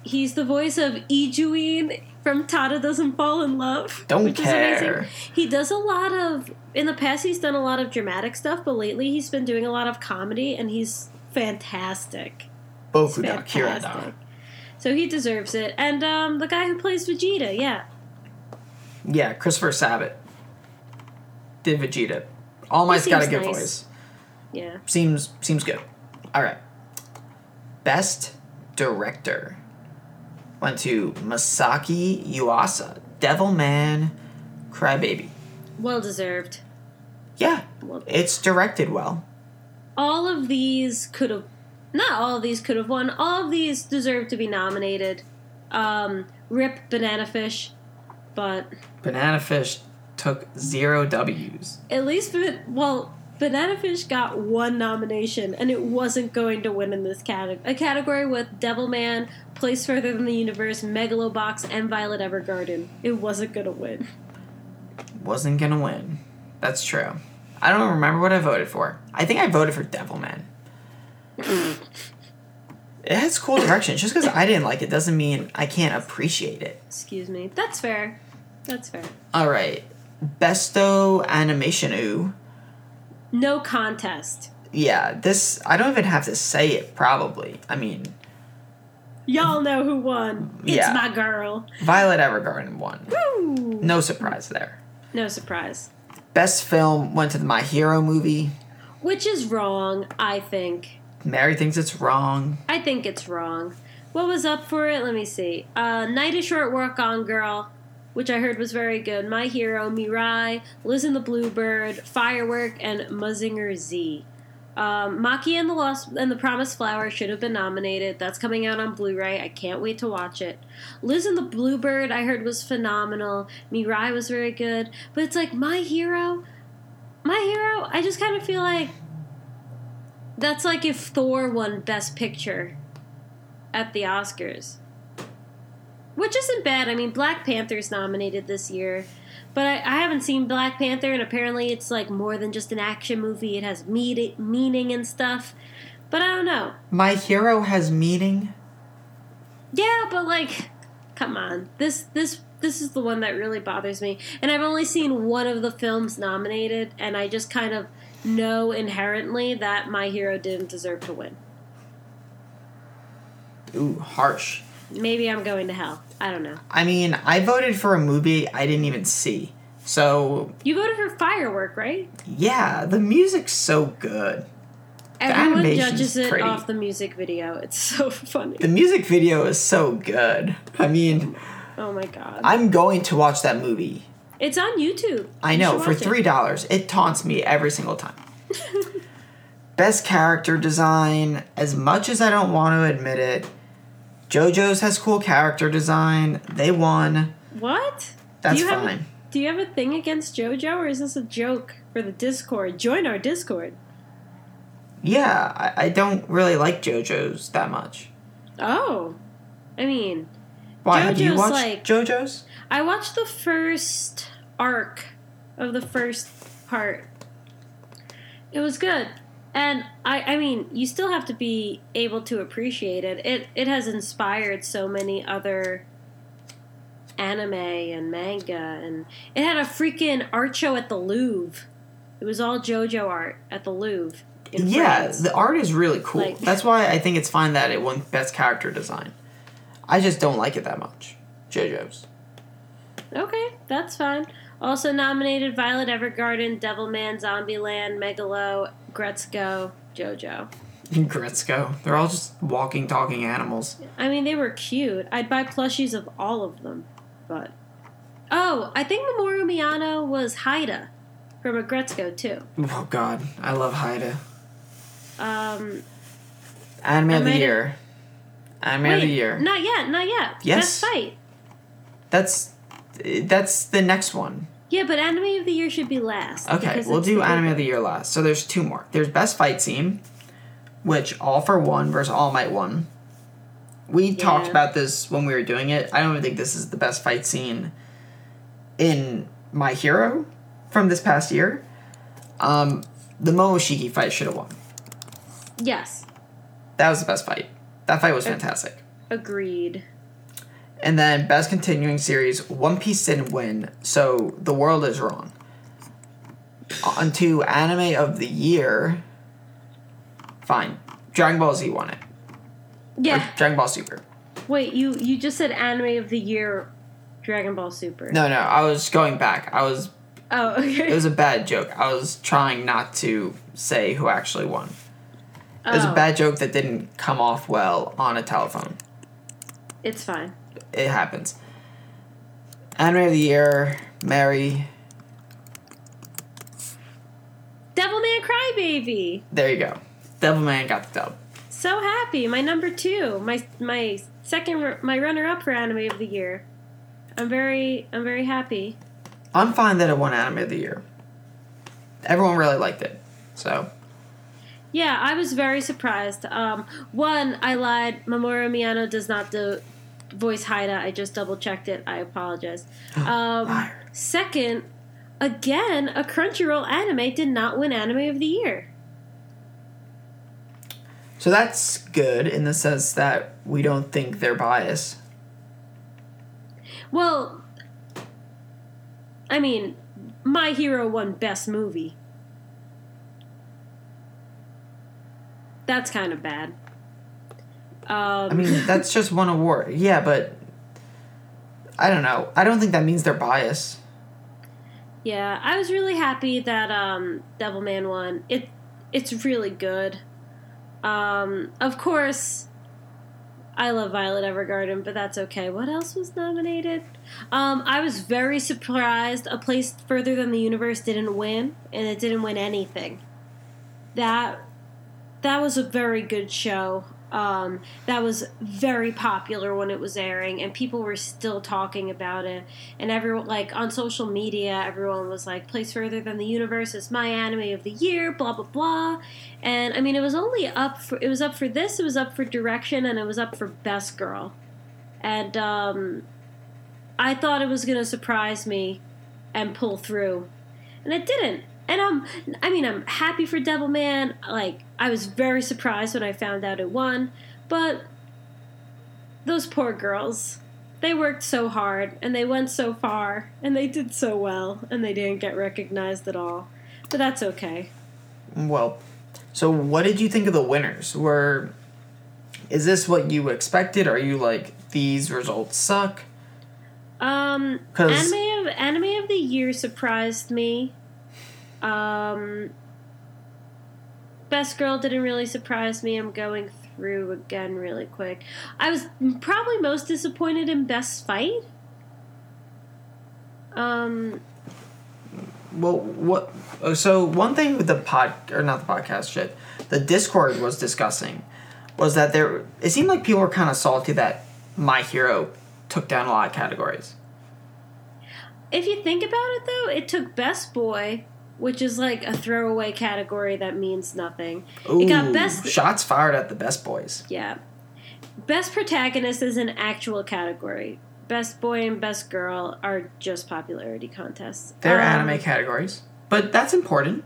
He's the voice of Ijuin from Tada Doesn't Fall in Love. Don't which care. Is amazing. He does a lot of. In the past, he's done a lot of dramatic stuff, but lately he's been doing a lot of comedy, and he's fantastic. Boku He's Kirada. fantastic. So he deserves it. And um, the guy who plays Vegeta, yeah. Yeah, Christopher Sabat did Vegeta. All Might's got a good nice. voice. Yeah. Seems seems good. All right. Best director went to Masaki Yuasa, Devilman Crybaby. Well deserved. Yeah, Well, it's directed well. all of these could have not all of these could have won all of these deserve to be nominated um rip banana fish but Banana Fish took zero W's. at least well banana fish got one nomination and it wasn't going to win in this category a category with devilman place further than the universe megalobox and violet evergarden it wasn't to win Wasn't gonna win. That's true. I don't remember what I voted for. I think I voted for Devilman. *laughs* it has cool direction. Just because I didn't like it doesn't mean I can't appreciate it. excuse me that's fair that's fair All right, Besto Animation Ooh. no contest Yeah, this I don't even have to say it. Probably. I mean, y'all know who won it's Yeah. my girl Violet Evergarden won. Woo! No surprise there. no surprise Best film went to the My Hero movie. Which is wrong, I think. Mary thinks it's wrong. I think it's wrong. What was up for it? Let me see. Uh, Night is Short Walk On Girl, which I heard was very good. My Hero, Mirai, Liz and the Bluebird, Firework, and Mazinger Z. Um, Maquia and the Lost and the Promised Flower should have been nominated. That's coming out on Blu-ray. I can't wait to watch it. Liz and the Bluebird I heard was phenomenal. Mirai was very good, but it's like My Hero. My Hero. I just kind of feel like that's like if Thor won Best Picture at the Oscars. Which isn't bad. I mean, Black Panther's nominated this year. But I, I haven't seen Black Panther, and apparently it's like more than just an action movie. It has meat, meaning and stuff. But I don't know. My Hero has meaning. Yeah, but like, come on. This this this is the one that really bothers me. And I've only seen one of the films nominated, and I just kind of know inherently that My Hero didn't deserve to win. Ooh, harsh. Maybe I'm going to hell. I don't know. I mean, I voted for a movie I didn't even see. So, You voted for Firework, right? yeah, the music's so good. Everyone judges it pretty. off the music video. It's *laughs* so funny. The music video is so good. I mean, Oh my god. I'm going to watch that movie. It's on YouTube. I You know, for three dollars. It taunts me every single time. *laughs* Best character design, as much as I don't want to admit it, JoJo's has cool character design. They won. What? That's do you Have fine. a, do you have a thing against JoJo, or is this a joke for the Discord? Join our Discord. Yeah, I, I don't really like JoJo's that much. Oh, I mean, Why have you JoJo's watched like- JoJo's? I watched the first arc of the first part. It was good. And I, I mean, you still have to be able to appreciate it. It it has inspired so many other anime and manga and it had a freaking art show at the Louvre. It was all JoJo art at the Louvre. In Yeah, France. the art is really cool. Like- That's why I think it's fine that it won Best Character Design. I just don't like it that much. JoJo's. Okay, that's fine. Also nominated Violet Evergarden, Devilman, Zombieland, Megalo, Gretzko, JoJo. *laughs* Gretzko. They're all just walking, talking animals. I mean, they were cute. I'd buy plushies of all of them, but oh, I think Mamoru Miyano was Haida from Aggretsuko too. Oh God, I love Haida. Um, Anime I of the made it- year. Anime wait, of the year. not yet, not yet. Yes. Best fight. That's that's the next one. Yeah, but anime of the year should be last. Okay, we'll do anime of the year last. So there's two more. There's best fight scene, which All for One versus All Might One. We talked about this when we were doing it. I don't even think this is the best fight scene in My Hero from this past year. Um, the Momoshiki fight should have won. Yes, That was the best fight. That fight was fantastic. agreed. And then best continuing series, One Piece didn't win, so the world is wrong. On to anime of the year. Fine. Dragon Ball Z won it. Or Yeah. Dragon Ball Super. Wait, you you just said anime of the year, Dragon Ball Super. No, no, I was going back. I was Oh, *laughs* okay. it was a bad joke. I was trying not to say who actually won. It was a Oh, bad joke that didn't come off well on a telephone. It's fine. It happens. Anime of the year, Mary. Devilman Crybaby. There you go. Devilman got the dub. So happy. My number two. My my second. My runner up for anime of the year. I'm very I'm very happy. I'm fine that it won Anime of the Year. Everyone really liked it. So, Yeah, I was very surprised. Um, one, I lied. Mamoru Miyano does not do voice Haida. I just double checked it. I apologize. Um, second, again, a Crunchyroll anime did not win Anime of the Year. so that's good in the sense that we don't think they're biased. Well, I mean, My Hero won Best Movie. That's kind of bad. Um, I mean, that's just one award. Yeah, but I don't know. I don't think that means they're biased. Yeah, I was really happy that um, Devilman won. It it's really good. Um, of course, I love Violet Evergarden, but that's okay. What else was nominated? Um, I was very surprised. A Place Further Than the Universe didn't win, and it didn't win anything. That that was a very good show. Um, that was very popular when it was airing, and people were still talking about it. And everyone, like on social media, everyone was like, "Place Further Than the Universe is my anime of the year." Blah blah blah. And I mean, it was only up for it was up for this, it was up for direction, and it was up for best girl. And um, I thought it was gonna surprise me and pull through, and it didn't. And I'm, I mean, I'm happy for Devilman. Like, I was very surprised when I found out it won, but those poor girls, they worked so hard and they went so far and they did so well and they didn't get recognized at all. But that's okay. Well, so what did you think of the winners? Were is this what you expected? Are you like these results suck? Um, anime of anime of the year surprised me. Um, best girl didn't really surprise me. I'm going through again really quick. I was probably most disappointed in best fight. Um, Well, what? So one thing with the pod or not the podcast shit, the Discord was discussing was that there. It seemed like people were kind of salty that My Hero took down a lot of categories. if you think about it though, it took best boy, which is like a throwaway category that means nothing. Ooh, It got best shots fired at the best boys. Yeah. Best protagonist is an actual category. Best boy and best girl are just popularity contests. They're Um, anime categories, but that's important.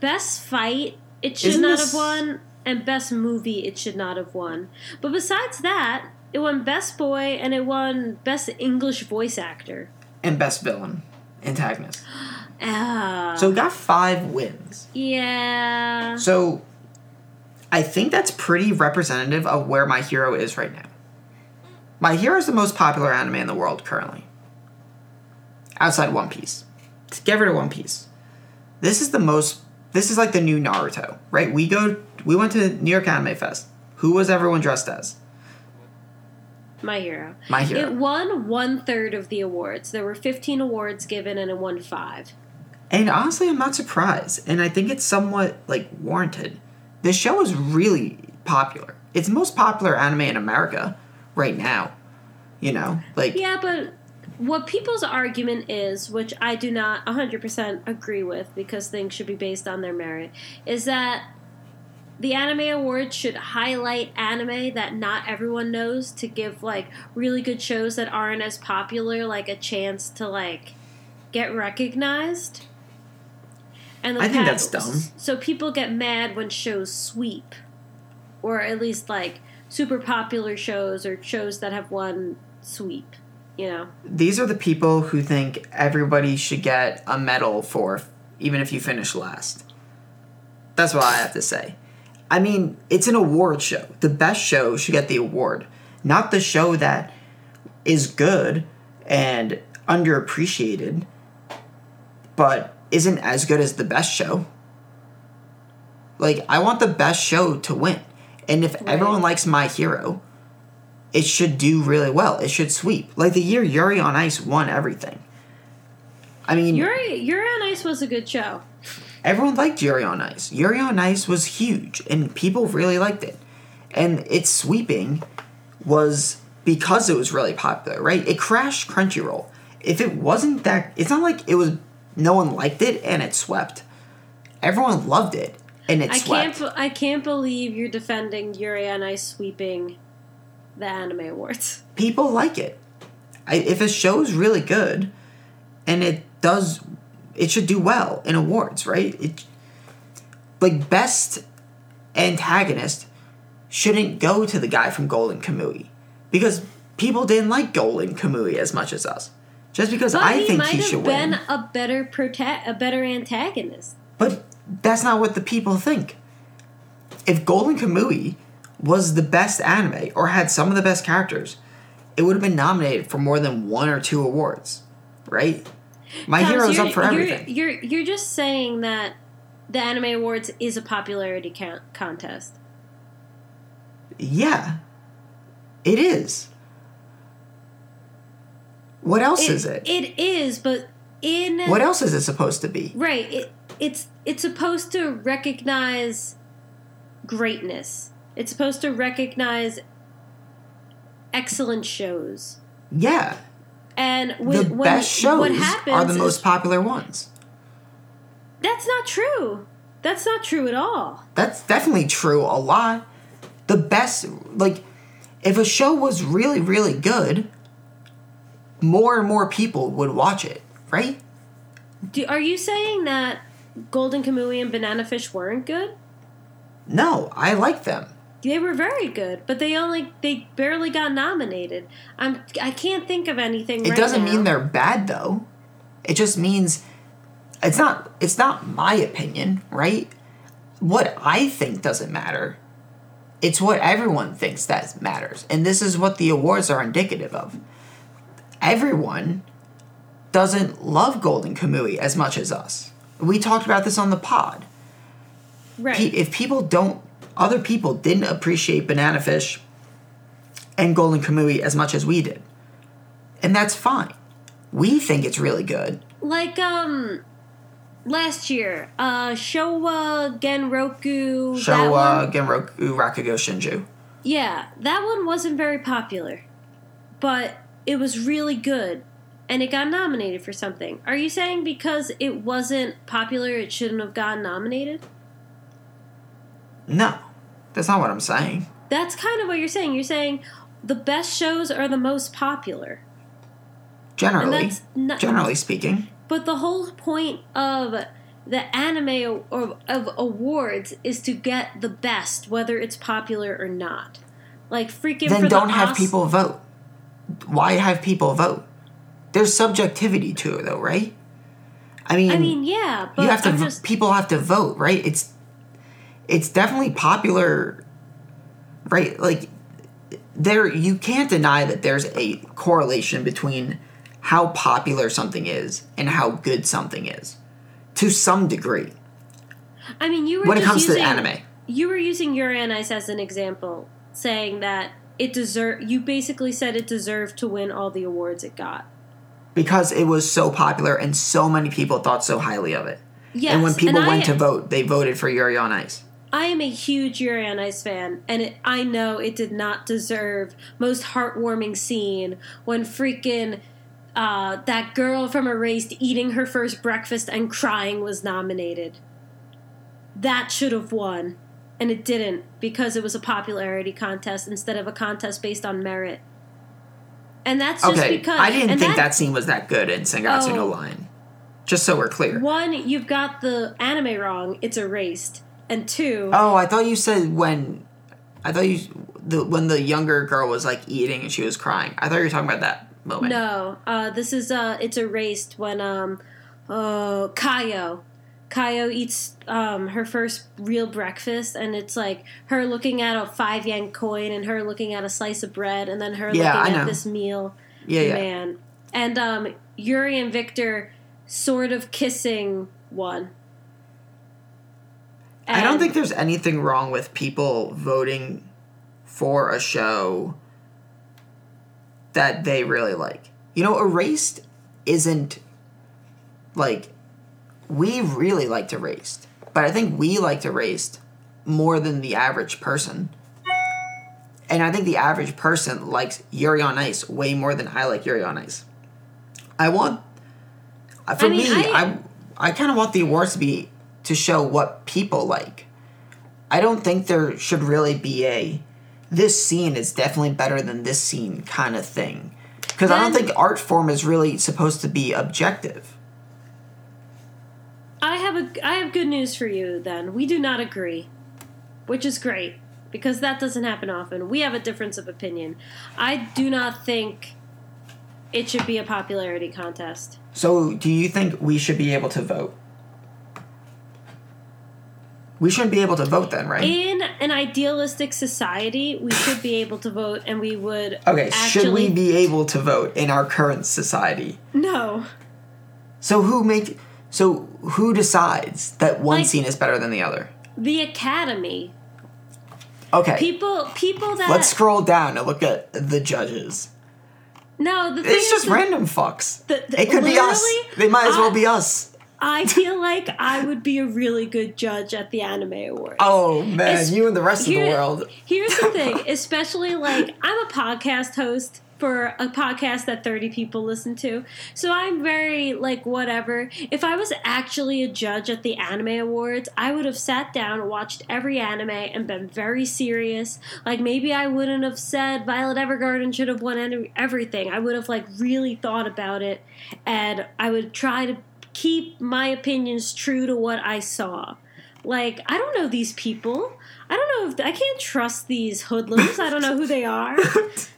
Best fight, it should Isn't not this- have won, and best movie, it should not have won. But besides that, it won best boy and it won best English voice actor. And best villain, antagonist. *gasps* *gasps* *gasps* Ah. So got five wins. yeah. So I think that's pretty representative of where my hero is right now. My Hero is the most popular anime in the world currently. Outside One Piece. Get rid of One Piece. This is the most this is like the new Naruto, right? We go we went to New York Anime Fest. Who was everyone dressed as? My hero. My Hero. It won one third of the awards. There were 15 awards given, and it won five. And honestly, I'm not surprised. And I think it's somewhat like warranted. This show is really popular. It's the most popular anime in America right now. You know, like Yeah, but what people's argument is, which I do not 100% agree with because things should be based on their merit, is that the anime awards should highlight anime that not everyone knows to give like really good shows that aren't as popular like a chance to like get recognized. And the I think that's dumb. So people get mad when shows sweep or at least like super popular shows or shows that have won sweep, you know. these are the people who think everybody should get a medal for even if you finish last. That's what I have to say. I mean, it's an award show. The best show should get the award, not the show that is good and underappreciated, but isn't as good as the best show. Like, I want the best show to win. And if everyone likes My Hero, it should do really well. It should sweep. Like the year Yuri on Ice won everything. I mean, Yuri Yuri on Ice was a good show. everyone liked Yuri on Ice. Yuri on Ice was huge, and people really liked it. And its sweeping was because it was really popular, right? It crashed Crunchyroll. If it wasn't that, it's not like it was no one liked it and it swept. Everyone loved it and it I swept. can't. I can't believe you're defending Yuri on Ice sweeping the anime awards. *laughs* people like it. I, if a show's really good, and it does, it should do well in awards, right? It like best antagonist shouldn't go to the guy from Golden Kamui because people didn't like Golden Kamui as much as us. Just because But I he think might he have should been win, a better prota- a better antagonist. but that's not what the people think. If Golden Kamui was the best anime or had some of the best characters, it would have been nominated for more than one or two awards, right? My Thomas, Hero's up for you're, everything. You're you're just saying that the anime awards is a popularity count- contest. Yeah, it is. What else is it? It is, but in What else is it supposed to be? right, it, it's it's supposed to recognize greatness. It's supposed to recognize excellent shows. Yeah, And the when, best shows what happens are the is- most popular ones. That's not true. That's not true at all. That's definitely true a lot. The best, like, if a show was really, really good, more and more people would watch it, right? Do, are you saying that Golden Kamui and Banana Fish weren't good? No, I like them. They were very good, but they only they barely got nominated. I'm I can't think of anything. It right doesn't now. mean they're bad though. It just means it's not it's not my opinion, right? What I think doesn't matter. It's what everyone thinks that matters. And this is what the awards are indicative of. Everyone doesn't love Golden Kamui as much as us. We talked about this on the pod. right. Pe- if people don't other people didn't appreciate banana fish and golden kamui as much as we did and that's fine we think it's really good like um last year, uh Showa Genroku. that showa genroku rakugo shinju yeah, that one wasn't very popular, but it was really good, and it got nominated for something. Are you saying because it wasn't popular, it shouldn't have gotten nominated? no that's not what i'm saying That's kind of what you're saying. You're saying the best shows are the most popular. generally not- generally speaking But the whole point of the anime or of awards is to get the best, whether it's popular or not. Like freaking then don't the have Os- people vote why have people vote? There's subjectivity to it though right? I mean, I mean, yeah, but you have to v- just people have to vote right? It's it's definitely popular right? Like there you can't deny that there's a correlation between how popular something is and how good something is to some degree. I mean, you were when it comes using, to anime. You were using Ice as an example, saying that it deserve. You basically said it deserved to win all the awards it got. Because it was so popular and so many people thought so highly of it. Yes, and when people I, went to vote, they voted for Yuri on Ice. I am a huge Yuri on Ice fan, and it, I know it did not deserve most heartwarming scene when freaking uh, that girl from Erased eating her first breakfast and crying was nominated. That should have won, and it didn't because it was a popularity contest instead of a contest based on merit. And that's just Okay, because I didn't think that scene was that good in Sangatsu no Oh. Line. Just so we're clear. One, you've got the anime wrong; it's erased, and two, Oh, I thought you said when. I thought you the when the younger girl was like eating and she was crying. I thought you were talking about that moment. No, uh, this is uh, it's erased when um, uh, Kayo, Kayo eats um her first real breakfast, and it's like her looking at a five yen coin and her looking at a slice of bread, and then her Yeah, looking at this meal. Yeah, yeah. Man, and um, Yuri and Victor sort of kissing one. I don't think there's anything wrong with people voting for a show that they really like. You know, Erased isn't like we really liked Erased, but I think we liked Erased more than the average person. And I think the average person likes Yuri on Ice way more than I like Yuri on Ice. I want for I mean, me, I- I I kind of want the awards to be to show what people like. I don't think there should really be a this scene is definitely better than this scene kind of thing. Because I don't think art form is really supposed to be objective. I have a I have good news for you then. We do not agree. Which is great because that doesn't happen often. We have a difference of opinion. I do not think it should be a popularity contest. So, do you think we should be able to vote? We shouldn't be able to vote then, right? In an idealistic society, we should be able to vote and we would Okay, actually should we be able to vote in our current society? No. So who make so who decides that one Like- scene is better than the other? The academy. Okay. People people that Let's scroll down and look at the judges. No, the It's is just random fucks. the- the- it could be us. They might as well be us. I feel like I would be a really good judge at the anime awards. Oh man, It's- you and the rest here- of the world. Here's the thing, *laughs* especially like I'm a podcast host for a podcast that 30 people listen to. So I'm very like whatever. If I was actually a judge at the anime awards, I would have sat down, and watched every anime and been very serious. Like maybe I wouldn't have said Violet Evergarden should have won everything. I would have like really thought about it and I would try to keep my opinions true to what I saw. Like, I don't know these people. I don't know if I can't trust these hoodlums. I don't know who they are. *laughs*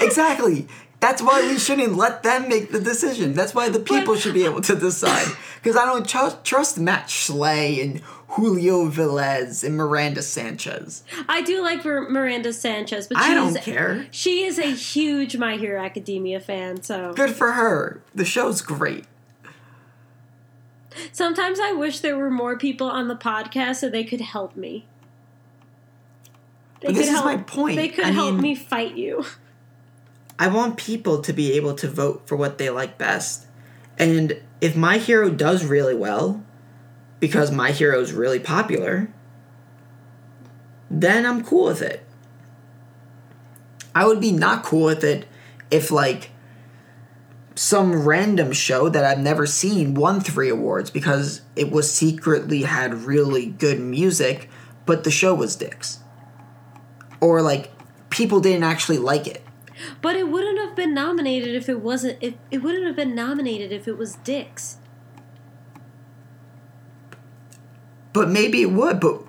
Exactly. That's why we shouldn't let them make the decision. That's why the people But- should be able to decide. Because I don't tr- trust Matt Schley and Julio Velez and Miranda Sanchez. I do like Mir- Miranda Sanchez, but I don't care. she is a huge My Hero Academia fan. So Good for her. The show's great. sometimes I wish there were more people on the podcast so they could help me. They But this could is help, my point. They could I help mean- me fight you. I want people to be able to vote for what they like best. And if my hero does really well, because my hero is really popular, then I'm cool with it. I would be not cool with it if, like, some random show that I've never seen won three awards because it was secretly had really good music, but the show was dicks. Or, like, people didn't actually like it. But it wouldn't have been nominated if it wasn't. If it wouldn't have been nominated if it was Dix. But maybe it would. But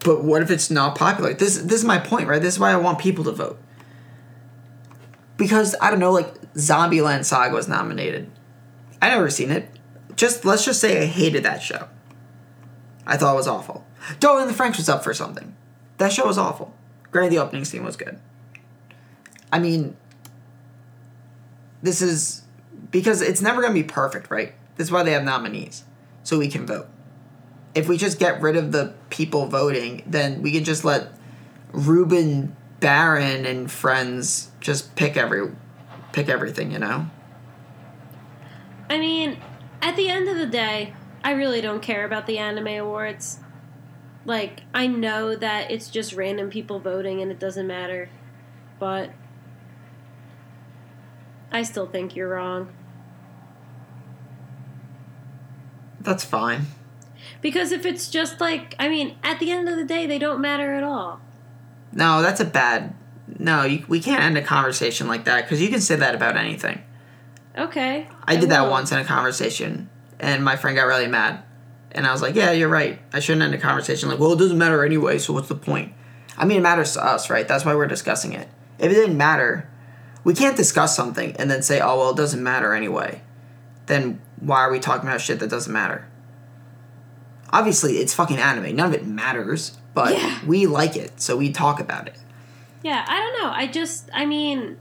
but what if it's not popular? This this is my point, right? This is why I want people to vote. Because I don't know, like Zombieland Saga was nominated. I never seen it. Just let's just say I hated that show. I thought it was awful. Darling in the Franxx was up for something. That show was awful. Granted, the opening scene was good. I mean, this is because it's never going to be perfect, right? This is why they have nominees, so we can vote. If we just get rid of the people voting, then we can just let Ruben Barron and friends just pick every pick everything, you know? I mean, at the end of the day, I really don't care about the anime awards. Like, I know that it's just random people voting and it doesn't matter, but I still think you're wrong. That's fine. Because if it's just like, I mean, at the end of the day, they don't matter at all. No, that's a bad. No, you, we can't end a conversation like that because you can say that about anything. Okay. I did that once in a conversation, and my friend got really mad. And I was like, "Yeah, you're right. I shouldn't end a conversation like, well, it doesn't matter anyway. So what's the point? I mean, it matters to us, right? That's why we're discussing it. If it didn't matter, we can't discuss something and then say, oh, well, it doesn't matter anyway. Then why are we talking about shit that doesn't matter? Obviously, it's fucking anime. None of it matters, but Yeah. we like it, so we talk about it. Yeah, I don't know. I just, I mean,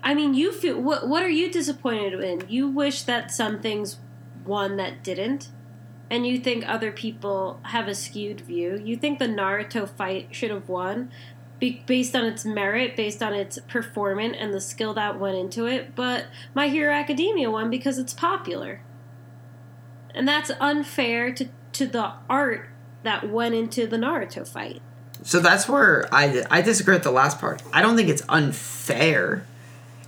I mean, you feel what? What are you disappointed in? You wish that some things won that didn't, and you think other people have a skewed view. You think the Naruto fight should have won, be, based on its merit, based on its performance and the skill that went into it. But My Hero Academia won because it's popular, and that's unfair to to the art that went into the Naruto fight. So that's where I, I disagree with the last part. I don't think it's unfair.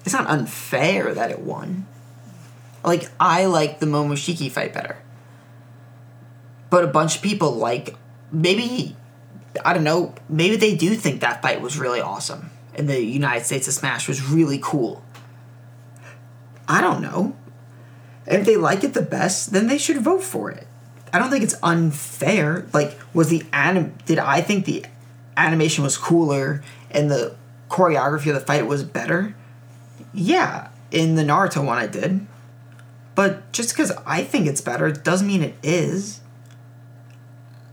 It's not unfair that it won. Like, I like the Momoshiki fight better. But a bunch of people like, maybe, I don't know, maybe they do think that fight was really awesome. And the United States of Smash was really cool. I don't know. If they like it the best, then they should vote for it. I don't think it's unfair. Like, was the anim? Did I think the animation was cooler and the choreography of the fight was better? Yeah, in the Naruto one, I did. But just because I think it's better doesn't mean it is.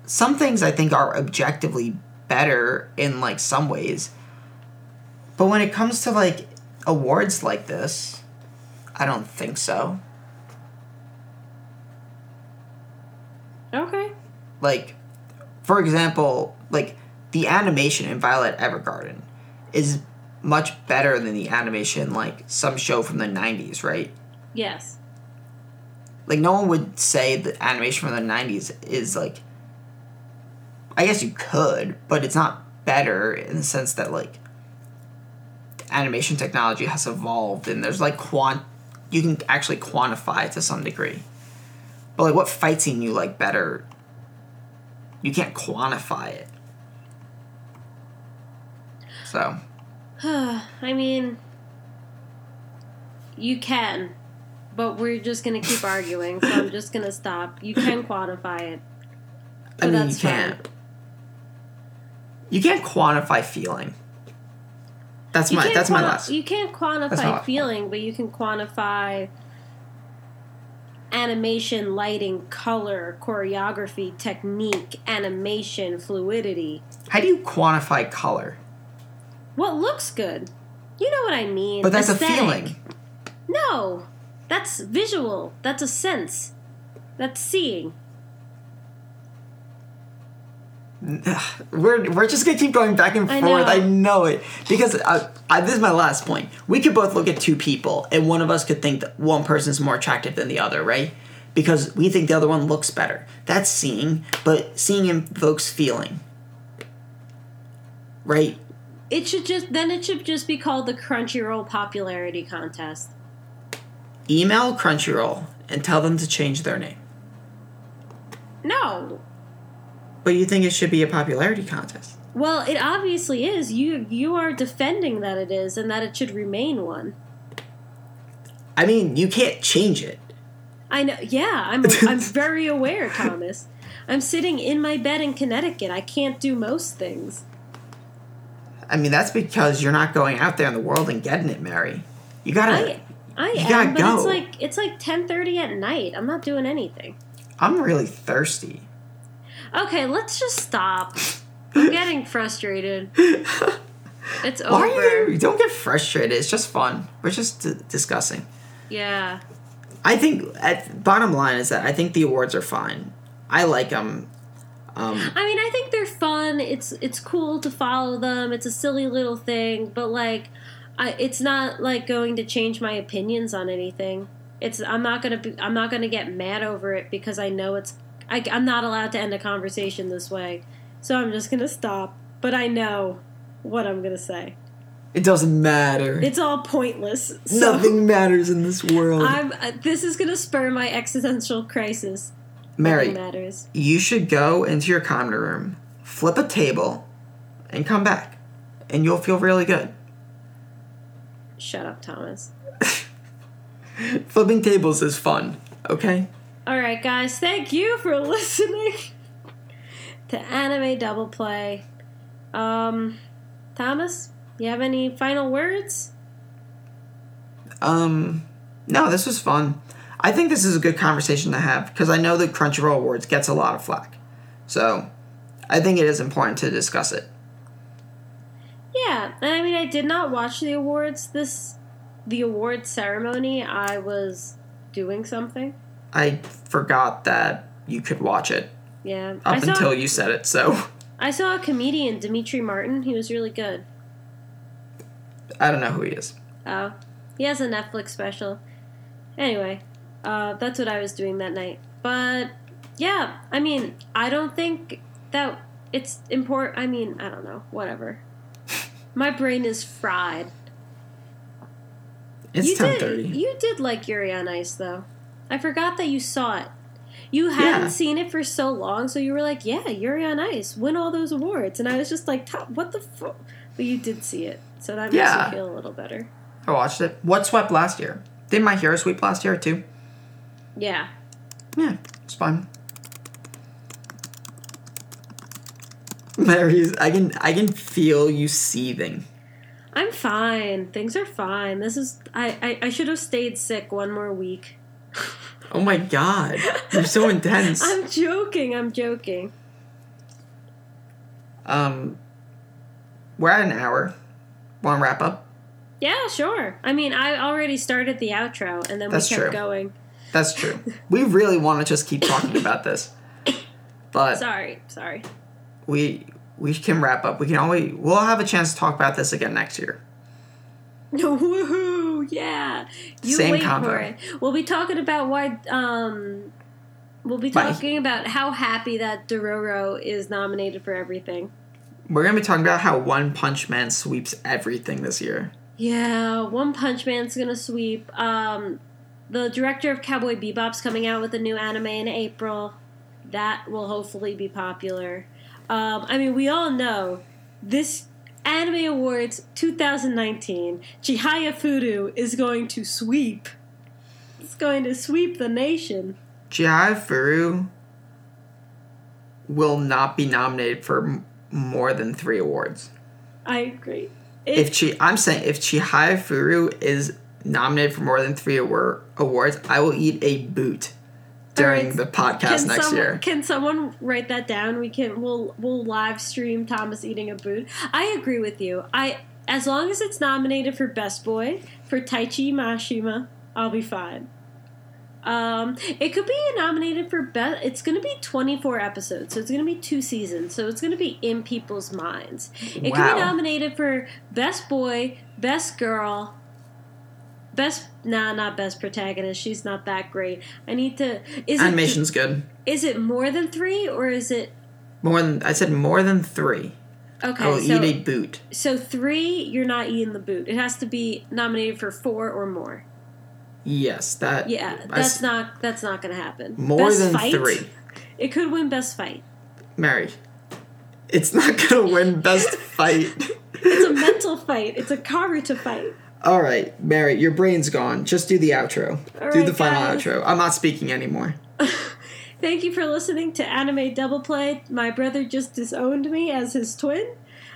Some things I think are objectively better in like some ways. But when it comes to like awards like this, I don't think so. Okay. like for example like the animation in violet evergarden is much better than the animation like some show from the 90s right Yes. like no one would say the animation from the 90s is like i guess you could but it's not better in the sense that like animation technology has evolved and there's like quant you can actually quantify it to some degree but like what fight scene you like better you can't quantify it so *sighs* I mean, you can, but we're just gonna keep arguing. So I'm just gonna stop. You can quantify it. I mean, you that's fine. You can't quantify feeling. That's You my that's my last. You can't quantify feeling, but you can quantify animation, lighting, color, choreography, technique, animation, fluidity. How do you quantify color? What looks good? You know what I mean. But that's Aesthetic. a feeling. No, that's visual. That's a sense. That's seeing. We're we're just gonna keep going back and I forth. know. I know it because uh, I, this is my last point. We could both look at two people, and one of us could think that one person's more attractive than the other, right? Because we think the other one looks better. That's seeing, but seeing invokes feeling, right? It should just then it should just be called the Crunchyroll popularity contest. Email Crunchyroll and tell them to change their name. No. But you think it should be a popularity contest? Well, it obviously is. You you are defending that it is and that it should remain one. I mean, you can't change it. I know. Yeah, I'm *laughs* I'm very aware, Thomas. I'm sitting in my bed in Connecticut. I can't do most things. I mean, that's because you're not going out there in the world and getting it, Mary. You gotta. I I You am, gotta but it's like it's like 10:30 at night. I'm not doing anything. I'm really thirsty. Okay, let's just stop. I'm *laughs* getting frustrated. It's Why over. are you? Don't get frustrated. It's just fun. We're just d- discussing. Yeah. I think. At, bottom line is that I think the awards are fine. I like them. Um, I mean, I think they're fun. It's it's cool to follow them. It's a silly little thing, but like, I it's not like going to change my opinions on anything. It's I'm not gonna be I'm not gonna get mad over it because I know it's I, I'm not allowed to end a conversation this way, so I'm just gonna stop. But I know what I'm gonna say. it doesn't matter. It's all pointless. So Nothing *laughs* matters in this world. I'm. Uh, this is gonna spur my existential crisis. Mary, Nothing matters. you should go into your common room, flip a table, and come back, and you'll feel really good. Shut up, Thomas. *laughs* Flipping tables is fun. Okay. All right, guys. Thank you for *laughs* listening to Anime Double Play. Um, Thomas, you have any final words? Um, no, this was fun. I think this is a good conversation to have because I know the Crunchyroll Awards gets a lot of flack. So, I think it is important to discuss it. Yeah, and I mean, I did not watch the awards. This, the award ceremony. I was doing something. I forgot that you could watch it Yeah, up saw. until you said it. So, I saw a comedian, Demetri Martin. He was really good. I don't know who he is. Oh, he has a Netflix special. Anyway, uh, that's what I was doing that night. But yeah, I mean, I don't think that it's important. I mean, I don't know. Whatever. *laughs* My brain is fried. It's you ten did. You did like Yuri on Ice, though. I forgot that you saw it. You hadn't Yeah. seen it for so long, so you were like, "Yeah, Yuri on Ice, win all those awards," and I was just like, what the fuck?" But you did see it, so that makes Yeah. me feel a little better. I watched it. What swept last year? Did My Hero sweep last year too? Yeah. Yeah, it's fine. Mary's, I can I can feel you seething. I'm fine. Things are fine. This is I, I, I should have stayed sick one more week. Oh my god, you're so intense. I'm joking, I'm joking. Um, we're at an hour. Want to wrap up? Yeah, sure. I mean I already started the outro and then That's we kept true. going. That's true. *laughs* we really want to just keep talking about this, but Sorry, sorry. we we can wrap up. We can always we'll have a chance to talk about this again next year. *laughs* Woohoo! Yeah. You Same wait combo. for it. We'll be talking about why um we'll be talking about how happy that Dororo is nominated for everything. We're gonna be talking about how One Punch Man sweeps everything this year. Yeah, One Punch Man's gonna sweep. Um, the director of Cowboy Bebop's coming out with a new anime in April. That will hopefully be popular. Um, I mean, we all know this Anime Awards 2019, Chihaya Furu is going to sweep. It's going to sweep the nation. Chihaya Furu will not be nominated for more than three awards. I agree. If Chi, I'm saying if Chihaya Furu is nominated for more than three award, awards, I will eat a boot during the podcast next some- year. Can someone write that down? We can. We'll we'll live stream Thomas eating a boot. I agree with you. I as long as it's nominated for best boy for Taichi Mashima, I'll be fine. Um, it could be nominated for best. It's going to be twenty four episodes, so it's going to be two seasons. So it's going to be in people's minds. It could be nominated for best boy, best girl, best. Nah, not best protagonist. She's not that great. I need to. Is Animation's good. Is it more than three or is it More than I said, more than three. I will okay? So eat a boot. so three, you're not eating the boot. It has to be nominated for four or more. Yes, that. Yeah, that's s- not that's not gonna happen. more Best than fight? three. It could win best fight. Mary, it's not gonna win best *laughs* fight. It's a mental fight. It's a Karuta fight. All right, Mary, your brain's gone. Just do the outro. All do right, the final guys. outro. I'm not speaking anymore. *laughs* Thank you for listening to Anime Double Play. My brother just disowned me as his twin.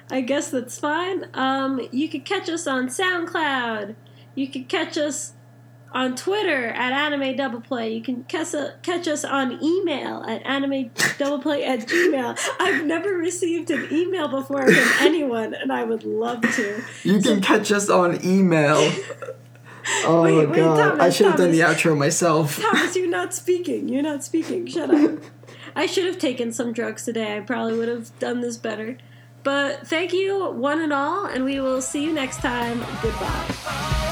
I guess that's fine. Um, you could catch us on SoundCloud. You could catch us on Twitter at Anime Double Play. You can catch, catch us on email at Anime Double Play at Gmail. I've never received an email before from *laughs* anyone, and I would love to. You can catch us on email. *laughs* Oh Wait, my wait, god. I should have done the outro myself. Thomas, you're not speaking. You're not speaking. Shut up. *laughs* I should have taken some drugs today. I probably would have done this better. But thank you, one and all, and we will see you next time. Goodbye.